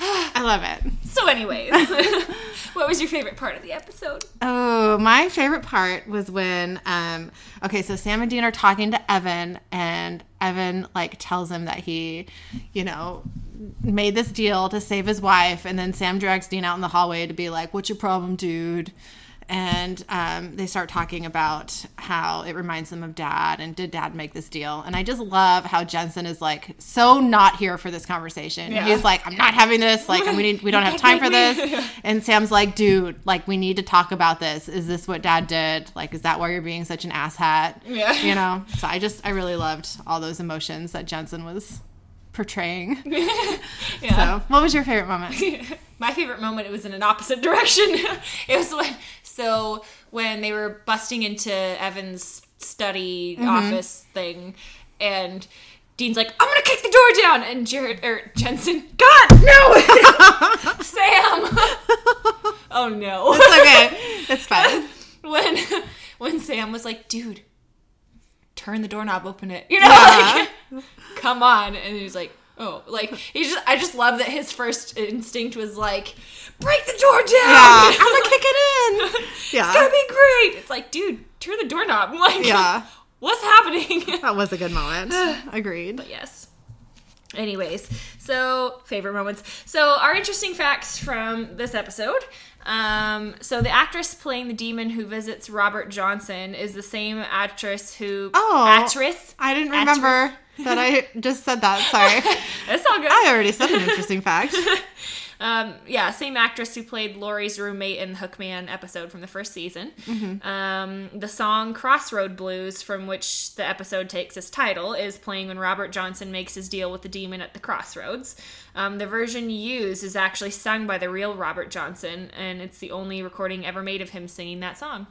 I love it. So, anyways, what was your favorite part of the episode? Oh, my favorite part was when um okay, so Sam and Dean are talking to Evan and Evan like tells him that he, you know, made this deal to save his wife and then Sam drags Dean out in the hallway to be like, "What's your problem, dude?" And um, they start talking about how it reminds them of dad and did dad make this deal? And I just love how Jensen is like so not here for this conversation. Yeah. He's like, I'm not having this. Like, we need, we don't have time for this. And Sam's like, dude, like, we need to talk about this. Is this what dad did? Like, is that why you're being such an asshat? Yeah. You know? So I just, I really loved all those emotions that Jensen was portraying. Yeah. So, what was your favorite moment? My favorite moment it was in an opposite direction. it was when so when they were busting into Evan's study Mm-hmm. office thing, and Dean's like, "I'm gonna kick the door down," and Jared or Jensen, God no, Sam. oh no. It's okay. It's fine. when when Sam was like, "Dude, turn the doorknob, open it," you know, Yeah. like, come on, and he was like, "Oh, like he just." I just love that his first instinct was like, "Break the door down." Yeah. I'm to kick it in. Yeah, It's gonna be great. It's like, dude, turn the doorknob. I'm Like, Yeah. what's happening? That was a good moment. Agreed. yes. Anyways, so favorite moments. So our interesting facts from this episode. Um, so the actress playing the demon who visits Robert Johnson is the same actress who Oh. actress. I didn't Actress. remember that I just said that. Sorry. it's all good. I already said an interesting fact. Um, yeah, same actress who played Laurie's roommate in the Hookman episode from the first season. Um, the song Crossroad Blues, from which the episode takes its title, is playing when Robert Johnson makes his deal with the demon at the crossroads. Um, the version used is actually sung by the real Robert Johnson, and it's the only recording ever made of him singing that song.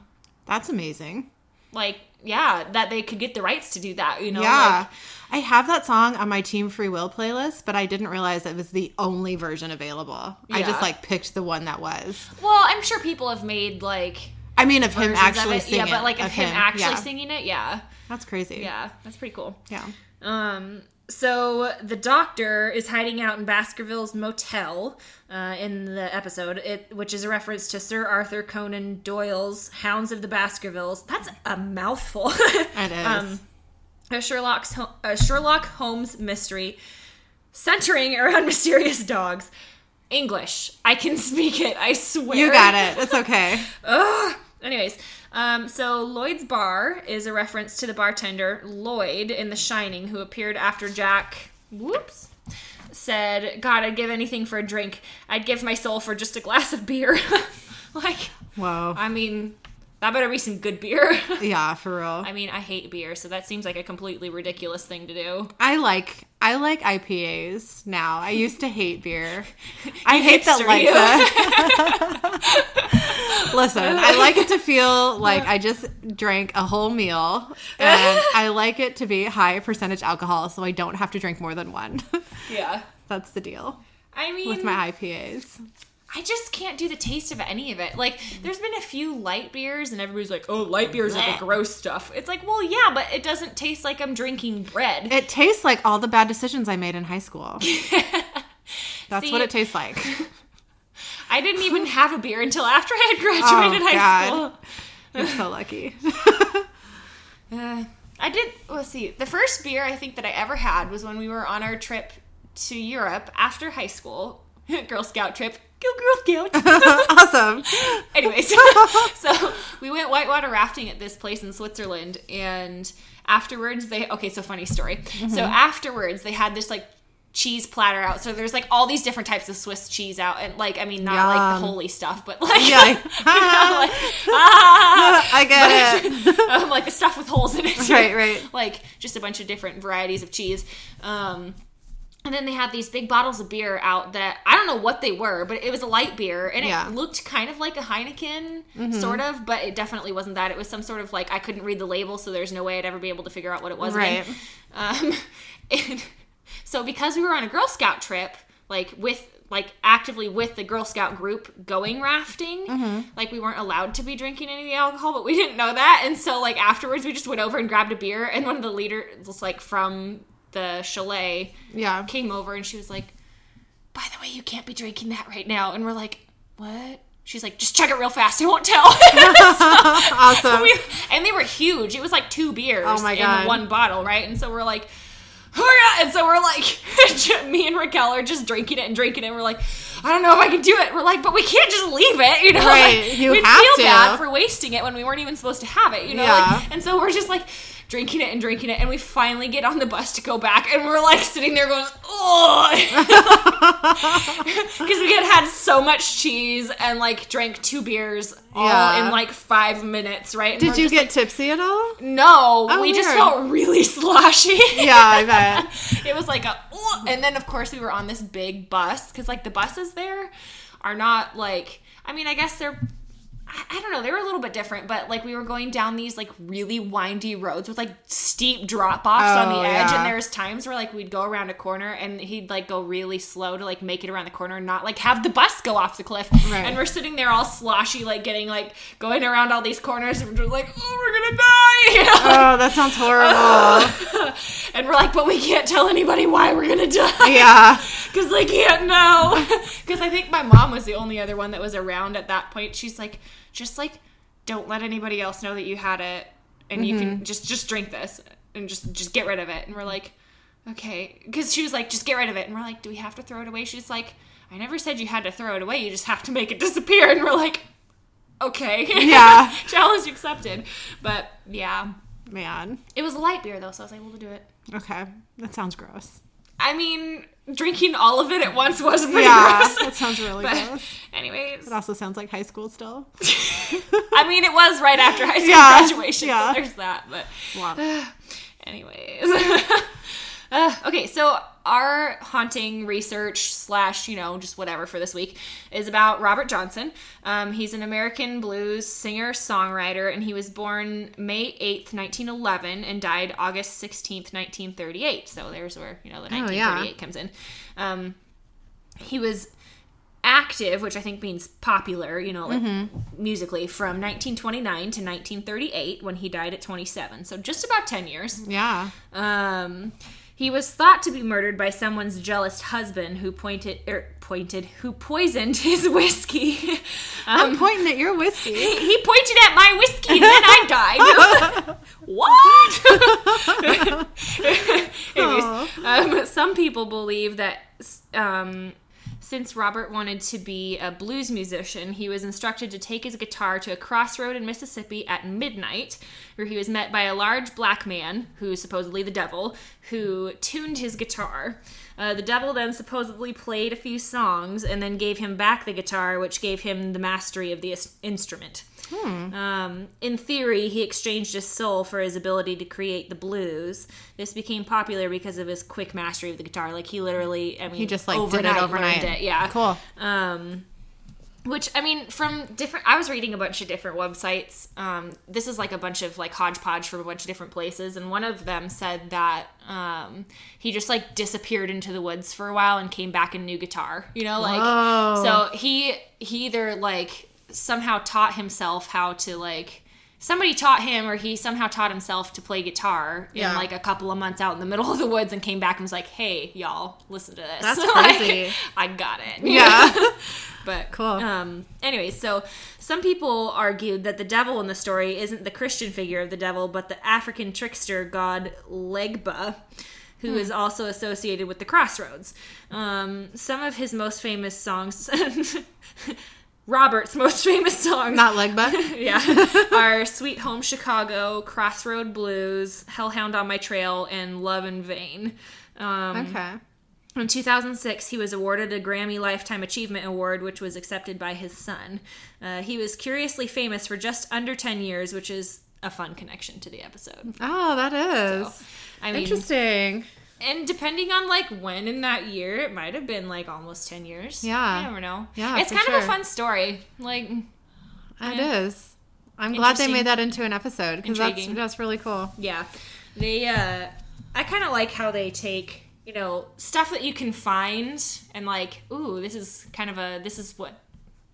That's amazing. Like, yeah, that they could get the rights to do that, you know? Yeah. Like, I have that song on my Team Free Will playlist, but I didn't realize it was the only version available. I just like picked the one that was. well, I'm sure people have made, like, I mean, of him of actually it. singing. Yeah, but, like, of him, actually yeah. singing it, yeah. That's crazy. Yeah, that's pretty cool. Yeah. Um, so the doctor is hiding out in Baskerville's motel uh, in the episode, it, which is a reference to Sir Arthur Conan Doyle's Hounds of the Baskervilles. That's a mouthful. It is. Um, a Sherlock's a Sherlock Holmes mystery centering around mysterious dogs. English. I can speak it. I swear. you got it. It's okay. Ugh. Anyways, um, so Lloyd's Bar is a reference to the bartender Lloyd in The Shining, who appeared after Jack. Whoops. Said, God, I'd give anything for a drink. I'd give my soul for just a glass of beer. like, Whoa. I mean, That better be some good beer. Yeah, for real. I mean, I hate beer, so that seems like a completely ridiculous thing to do. I like I like IPAs now. I used to hate beer. I hate that Lexa. Listen, I like it to feel like I just drank a whole meal, and I like it to be high percentage alcohol, so I don't have to drink more than one. Yeah. That's the deal I mean, with my IPAs. I just can't do the taste of any of it. Like, there's been a few light beers, and everybody's like, "Oh, light beers are the gross stuff." It's like, well, yeah, but it doesn't taste like I'm drinking bread. It tastes like all the bad decisions I made in high school. That's See, what it tastes like. I didn't even have a beer until after I had graduated Oh, high God. school. You're so lucky. Uh, I did. Let's see. The first beer I think that I ever had was when we were on our trip to Europe after high school, Girl Scout trip. Go Girl Scouts! awesome. Anyways, so we went whitewater rafting at this place in Switzerland, and afterwards they okay. So funny story. So afterwards they had this like cheese platter out. So there's like all these different types of Swiss cheese out, and like I mean not like the holy stuff, but like Yeah. you know, like ah, I get it. um, like the stuff with holes in it. Right, right. Like just a bunch of different varieties of cheese. Um, and then they had these big bottles of beer out that I don't know what they were, but it was a light beer and Yeah. Mm-hmm. it looked kind of like a Heineken, sort of, but it definitely wasn't that. It was some sort of like I couldn't read the label, so there's no way I'd ever be able to figure out what it was. Right. Um, and so because we were on a Girl Scout trip, like with like actively with the Girl Scout group going rafting, Mm-hmm. like we weren't allowed to be drinking any of the alcohol, but we didn't know that, and so like afterwards we just went over and grabbed a beer, and one of the leaders was like from the chalet Yeah. came over and she was like, "By the way, you can't be drinking that right now," and we're like, "What?" She's like, "Just chug it real fast. I won't tell." Awesome. We- and they were huge. It was like two beers Oh my in God. one bottle, right? And so we're like, oh yeah. And so we're like, me and Raquel are just drinking it and drinking it. And we're like, I don't know if I can do it. We're like, but we can't just leave it, you know? Right. Like, You we'd have feel to. bad for wasting it when we weren't even supposed to have it, you know? Yeah. Like, and so we're just like drinking it and drinking it. And we finally get on the bus to go back. And we're like sitting there going, oh. Because we had had so much cheese and like drank two beers all Yeah. in like five minutes, right? And Did you get tipsy at all? no, Oh, we just felt really sloshy. Yeah, I bet. it was like a, "Ugh," and then of course we were on this big bus because like the buses there are not like, I mean, I guess they're. I don't know. They were a little bit different, but like we were going down these like really windy roads with like steep drop offs on Oh, the edge, yeah. and there's times where like we'd go around a corner and he'd like go really slow to like make it around the corner and not like have the bus go off the cliff. Right. And we're sitting there all sloshy, like getting like going around all these corners, and we're just like, oh, we're gonna die. You know? Oh, that sounds horrible. and we're like, but we can't tell anybody why we're gonna die. Yeah. Because they can't know. Because I think my mom was the only other one that was around at that point. She's like, just like, don't let anybody else know that you had it, and you Mm-hmm. can just just drink this and just just get rid of it. And we're like, okay, because she was like, just get rid of it, and we're like, do we have to throw it away? She's like, I never said you had to throw it away. You just have to make it disappear. And we're like, okay, Yeah. challenge accepted. But yeah, Man. it was a light beer though, so I was able to do it. Okay. That sounds gross. I mean, drinking all of it at once was pretty Yeah. gross. That sounds really But, gross. anyways, It also sounds like high school still. I mean, it was right after high school Yeah, graduation, yeah. so there's that. But, Wow. anyways, uh, okay. So our haunting research slash, you know, just whatever for this week is about Robert Johnson. Um, he's an American blues singer songwriter, and he was born May eighth, nineteen eleven, and died August sixteenth, nineteen thirty eight. So there's where you know the Oh, nineteen yeah. comes in. Um, he was active, which I think means popular, you know, like musically, from 1929 to 1938 when he died at 27. So just about 10 years. Yeah. Um, he was thought to be murdered by someone's jealous husband who pointed er, pointed who poisoned his whiskey. I'm Um, pointing at your whiskey. he pointed at my whiskey and then I died. what? Anyways, um, some people believe that um, since Robert wanted to be a blues musician, he was instructed to take his guitar to a crossroad in Mississippi at midnight, where he was met by a large black man, who supposedly the devil, who tuned his guitar. Uh, the devil then supposedly played a few songs and then gave him back the guitar, which gave him the mastery of the is- instrument. Um, in theory, he exchanged his soul for his ability to create the blues. This became popular because of his quick mastery of the guitar. Like he literally, I mean, He just like did it overnight. it. Yeah, Cool. um, which I mean, from different, I was reading a bunch of different websites. Um, this is like a bunch of like hodgepodge from a bunch of different places, and one of them said that um, he just like disappeared into the woods for a while and came back in new guitar. You know, like Whoa. so he he either like somehow taught himself how to like somebody taught him or he somehow taught himself to play guitar Yeah. in like a couple of months out in the middle of the woods and came back and was like hey y'all listen to this That's Like, crazy. i got it Yeah. but Cool. um anyway so some people argued that the devil in the story isn't the christian figure of the devil but the african trickster god legba who is also associated with the crossroads um, some of his most famous songs robert's most famous songs Not leg butt. yeah, are Sweet Home Chicago, Crossroad Blues, Hellhound on My Trail, and Love in Vain. Um, Okay. In 2006, he was awarded a Grammy Lifetime Achievement Award, which was accepted by his son. Uh, he was curiously famous for just under 10 years, which is a fun connection to the episode. Oh, that is I mean, interesting. And depending on like when in that year, it might have been like almost 10 years. Yeah. You never know. Yeah, It's kind of a fun story. Like, It is. I'm glad they made that into an episode because that's that's really cool. Yeah. They uh I kind of like how they take, you know, stuff that you can find and like, ooh, this is kind of a this is what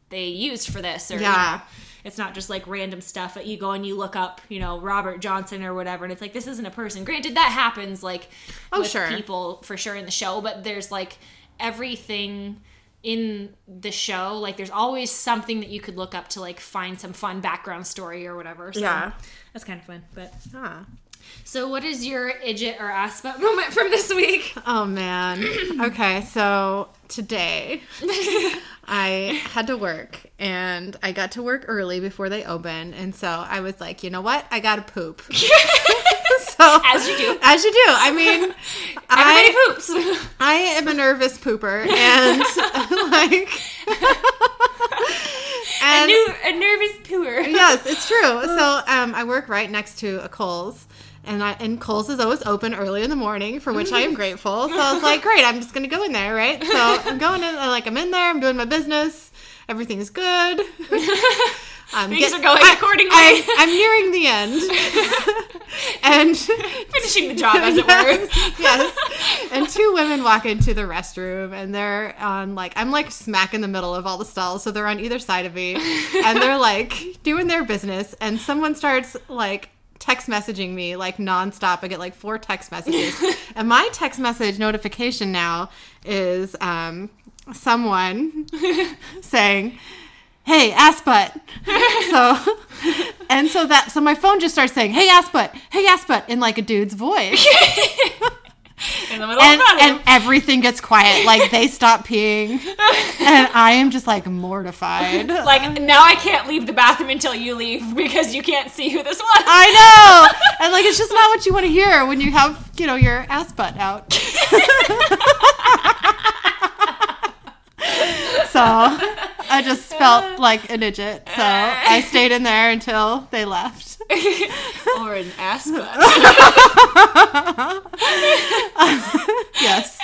they used for this or you Yeah. know, it's not just like random stuff that you go and you look up, you know, Robert Johnson or whatever and it's like this isn't a person. Granted that happens like Oh, with sure. people for sure in the show, but there's like everything in the show like there's always something that you could look up to like find some fun background story or whatever so Yeah. that's kind of fun but Ah. So, what is your idjit or butt moment from this week? Oh man. Okay, so today I had to work and I got to work early before they open, and so I was like, you know what? I gotta poop. so As you do. As you do. I mean, Everybody I poops. I am a nervous pooper, and like, a, new, a nervous pooer. yes, it's true. So um, I work right next to a Kohl's. And, I, and Kohl's is always open early in the morning, for which I am mm. grateful. So I was like, great, I'm just gonna go in there, right? So I'm going in, like I'm in there, I'm doing my business, everything's good. I'm Things get- are going I- accordingly. I, I'm nearing the end, and Finishing the job, as it were. yes. And two women walk into the restroom and they're on like I'm like smack in the middle of all the stalls, so they're on either side of me. And they're like doing their business and someone starts like text messaging me like nonstop. I get like four text messages. And my text message notification now is um someone saying hey ass butt so and so that so my phone just starts saying hey ass butt hey ass butt in like a dude's voice In the middle and, of the and everything gets quiet. Like they stop peeing. And i am just like mortified. Like, now I can't leave the bathroom until you leave because you can't see who this was. i know. And like it's just not what you want to hear when you have you know your ass butt out. So i just felt like an idiot so i stayed in there until they left or an ass butt. yes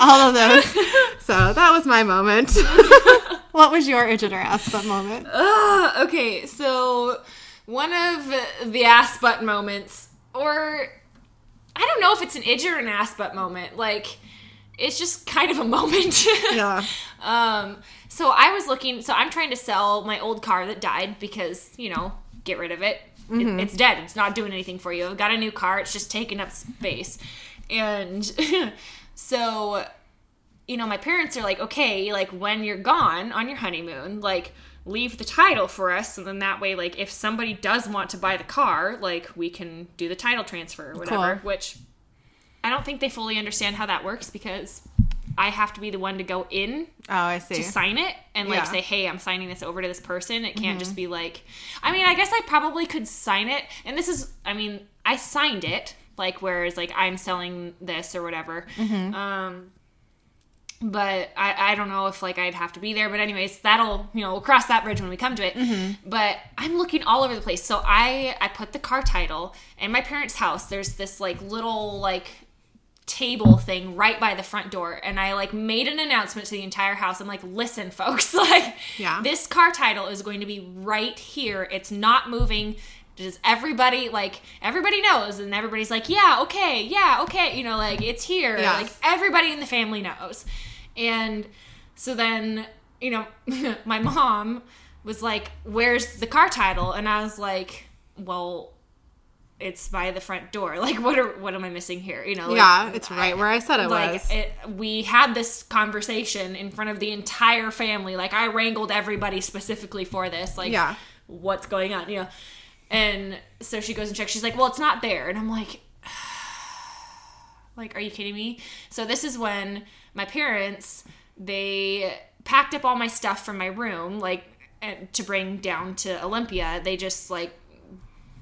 all of those so that was my moment what was your idiot or ass butt moment Ugh, okay, so one of the ass butt moments, or I don't know if it's an idge or an ass butt moment. Like, it's just kind of a moment. yeah Um, so I was looking. So I'm trying to sell my old car that died because you know, get rid of it. It- it's dead. It's not doing anything for you. I've got a new car. It's just taking up space, and so you know, my parents are like, okay, like when you're gone on your honeymoon, like leave the title for us, and then that way, like if somebody does want to buy the car, like we can do the title transfer or whatever. Cool. Which I don't think they fully understand how that works because I have to be the one to go in oh i see to sign it and like Yeah. say, hey, I'm signing this over to this person. It can't just mm-hmm. be like, I mean, I guess I probably could sign it. And this is, I mean, I signed it, like, whereas like I'm selling this or whatever. Mm-hmm. Um, but I, I don't know if like I'd have to be there. But anyways, that'll you know we'll cross that bridge when we come to it. Mm-hmm. But I'm looking all over the place. So I I put the car title in my parents' house. There's this like little like table thing right by the front door and I like made an announcement to the entire house. I'm like, "Listen, folks, like Yeah. this car title is going to be right here. It's not moving. Does everybody like everybody knows and everybody's like, "Yeah, okay. Yeah, okay." You know, like it's here. Yeah. Like everybody in the family knows. And so then, you know, my mom was like, "Where's the car title?" And I was like, "Well, it's by the front door. Like, what are what am I missing here? You know? like, yeah, it's right where I said it like was. it, we had this conversation in front of the entire family. Like, I wrangled everybody specifically for this. Like, Yeah. what's going on? You know? And so she goes and checks. She's like, "Well, it's not there." And I'm like, like, are you kidding me? So this is when my parents they packed up all my stuff from my room, like to bring down to Olympia. They just like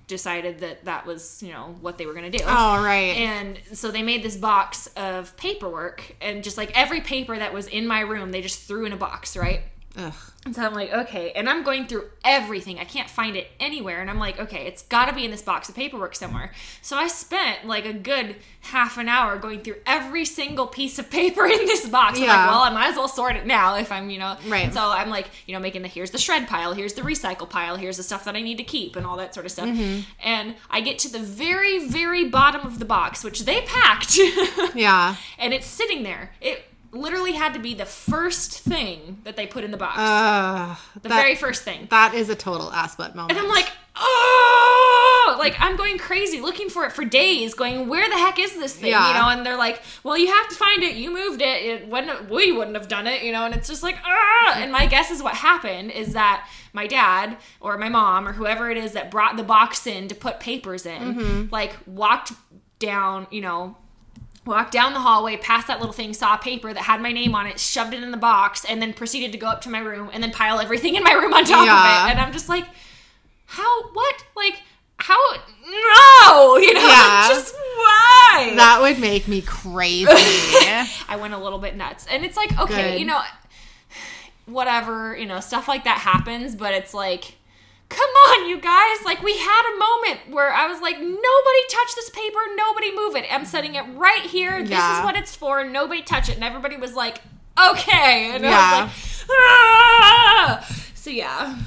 decided that that was you know what they were gonna do. oh, right. And so they made this box of paperwork, and just like every paper that was in my room, they just threw in a box, right? Ugh. And so I'm like, okay. And I'm going through everything. I can't find it anywhere. And I'm like, okay, it's got to be in this box of paperwork somewhere. So I spent like a good half an hour going through every single piece of paper in this box. I'm Yeah. like, well, I might as well sort it now if I'm, you know. Right. So I'm like, you know, making the here's the shred pile, here's the recycle pile, here's the stuff that I need to keep, and all that sort of stuff. Mm-hmm. And I get to the very, very bottom of the box, which they packed. yeah. and it's sitting there. It literally had to be the first thing that they put in the box. Uh, the that, very first thing. that is a total ass butt moment. And I'm like, oh, like I'm going crazy looking for it for days, going, where the heck is this thing? Yeah. You know, and they're like, well, you have to find it. You moved it. It wouldn't. We wouldn't have done it. You know, and it's just like, ah. And my guess is what happened is that my dad or my mom or whoever it is that brought the box in to put papers in, Mm-hmm. like walked down, you know. Walked down the hallway, past that little thing, saw a paper that had my name on it, shoved it in the box, and then proceeded to go up to my room and then pile everything in my room on top Yeah. of it. And I'm just like, how what like how no you know Yeah. just why that would make me crazy. i went a little bit nuts and it's like okay Good. you know whatever you know stuff like that happens but it's like come on you guys. Like we had a moment where i was like nobody touch this paper nobody move it. I'm setting it right here. This Yeah. is what it's for. Nobody touch it. And everybody was like okay. And Yeah. i was like ah! so yeah.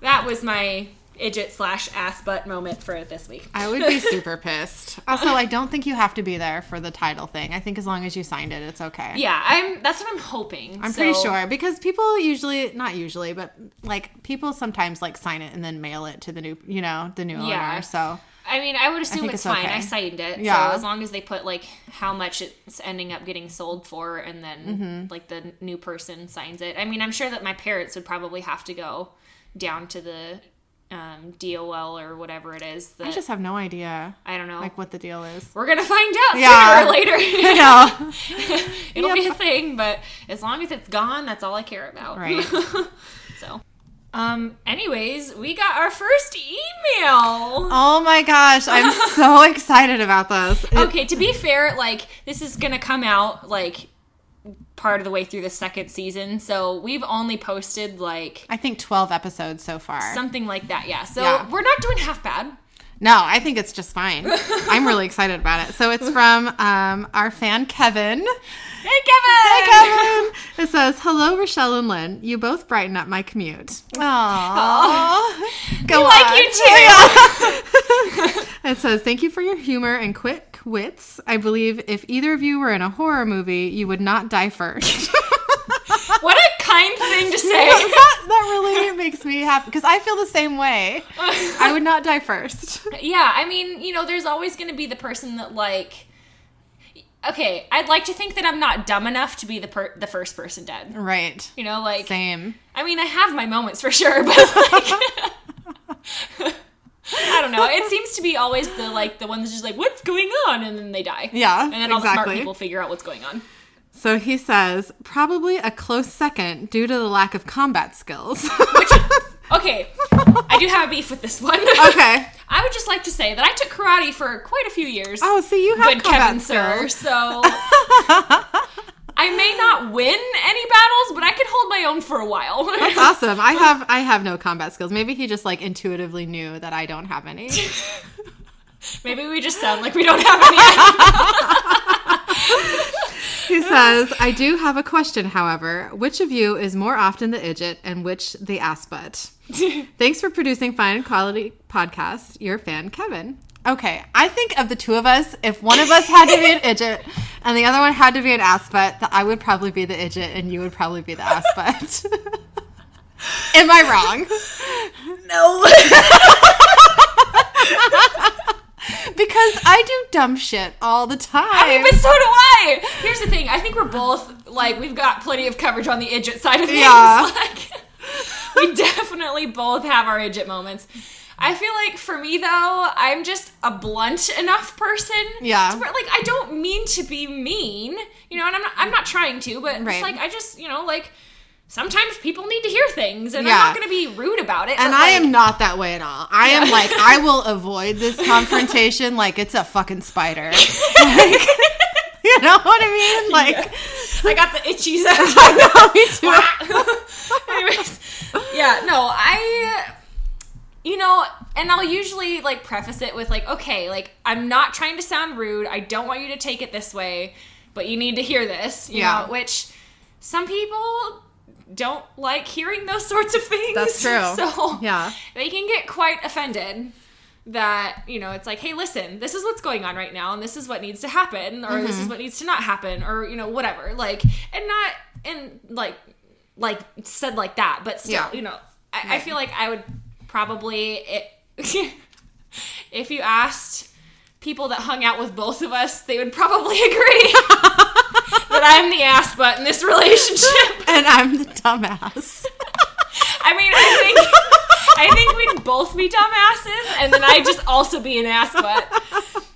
That was my idjit slash ass butt moment for this week. I would be super pissed. Also, I don't think you have to be there for the title thing. I think as long as you signed it, it's okay. Yeah, I'm. That's what I'm hoping. I'm So- pretty sure because people usually, not usually, but like people sometimes like sign it and then mail it to the new, you know, the new Yeah. owner. So I mean, I would assume think it's, it's fine. okay. I signed it. Yeah. So as long as they put like how much it's ending up getting sold for, and then Mm-hmm. like the new person signs it. I mean, I'm sure that my parents would probably have to go down to the um, DOL or whatever it is. That, I just have no idea I don't know. like what the deal is. We're gonna find out Yeah. sooner or later. I know. It'll Yep. be a thing, but as long as it's gone, that's all I care about. Right. so, um, anyways, we got our first email. Oh my gosh, I'm so excited about this. It- Okay, to be fair, like this is gonna come out like part of the way through the second season, so we've only posted like I think 12 episodes so far. something like that. Yeah, so Yeah. we're not doing half bad. No, I think it's just fine. I'm really excited about it. So it's from um, our fan Kevin. Hey, Kevin. Hey Kevin! It says, Hello, Rochelle and Lynn. You both brighten up my commute. Aww. Go We like you too. It says, Thank you for your humor and quick wits. I believe if either of you were in a horror movie, you would not die first. what a kind thing to say. that, that really makes me happy because I feel the same way. I would not die first. yeah, I mean, you know, there's always going to be the person that like. Okay, I'd like to think that I'm not dumb enough to be the per- the first person dead. Right. You know, like Same. I mean, I have my moments for sure, but like, I don't know. It seems to be always the like the ones just like, what's going on, and then they die. Yeah, and then all the exactly. smart people figure out what's going on. So he says, probably a close second due to the lack of combat skills. Which Okay, I do have a beef with this one. okay. I would just like to say that I took karate for quite a few years. Oh, see, you have combat Kevin, sir. So I may not win any battles, but I can hold my own for a while. That's awesome. I have I have no combat skills. Maybe he just like intuitively knew that I don't have any. Maybe we just sound like we don't have any. He says, I do have a question, however. Which of you is more often the idjit and which the ass butt? Thanks for producing fine quality podcasts. Your fan, Kevin. Okay, I think of the two of us, if one of us had to be an idiot and the other one had to be an ass butt, that I would probably be the idiot and you would probably be the ass butt. Am I wrong? no. Because I do dumb shit all the time. I mean, but so do I. Here's the thing. I think we're both like we've got plenty of coverage on the idiot side of things. Yeah. Like, we definitely both have our idiot moments. I feel like for me though, I'm just a blunt enough person. Yeah. Where, like I don't mean to be mean, you know, and I'm not. I'm not trying to, but Right. it's like I just, you know, like sometimes people need to hear things, and Yeah. I'm not going to be rude about it. And but, I like, am not that way at all. I am like, I will avoid this confrontation like it's a fucking spider. Like, you know what I mean? Like, I got the itchies. I know, me too. Anyways, yeah, no, I, you know, and I'll usually like preface it with like, okay, like I'm not trying to sound rude. I don't want you to take it this way, but you need to hear this. You Yeah. know, which some people don't like hearing those sorts of things. That's true. So Yeah. they can get quite offended that you know it's like hey listen this is what's going on right now and this is what needs to happen or this Mm-hmm. is what needs to not happen or you know whatever like and not in like like said like that but still Yeah. you know I, I feel like i would probably it, if you asked people that hung out with both of us they would probably agree that i'm the ass butt in this relationship And I'm the dumbass. I mean, I think I think we'd both be dumbasses, and then I'd just also be an ass butt.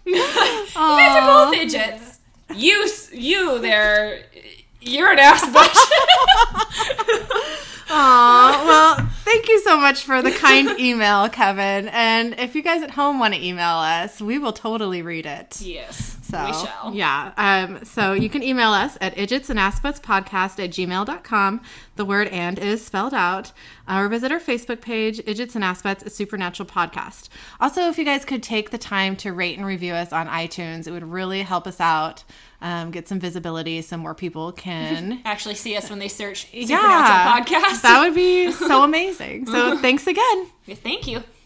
you guys are both idiots. You, you there, you're an ass butt. Aw, well, thank you so much for the kind email, Kevin. And if you guys at home want to email us, we will totally read it. yes, So, we shall. yeah. Um, so you can email us at idjitsandassbuttspodcast at gmail.com. The word and is spelled out. Or visit our Facebook page, Idjits and Assbutts, a supernatural podcast. Also, if you guys could take the time to rate and review us on iTunes, it would really help us out, um, get some visibility so more people can. Actually, see us when they search yeah. Podcast. That would be so amazing. So thanks again. Thank you.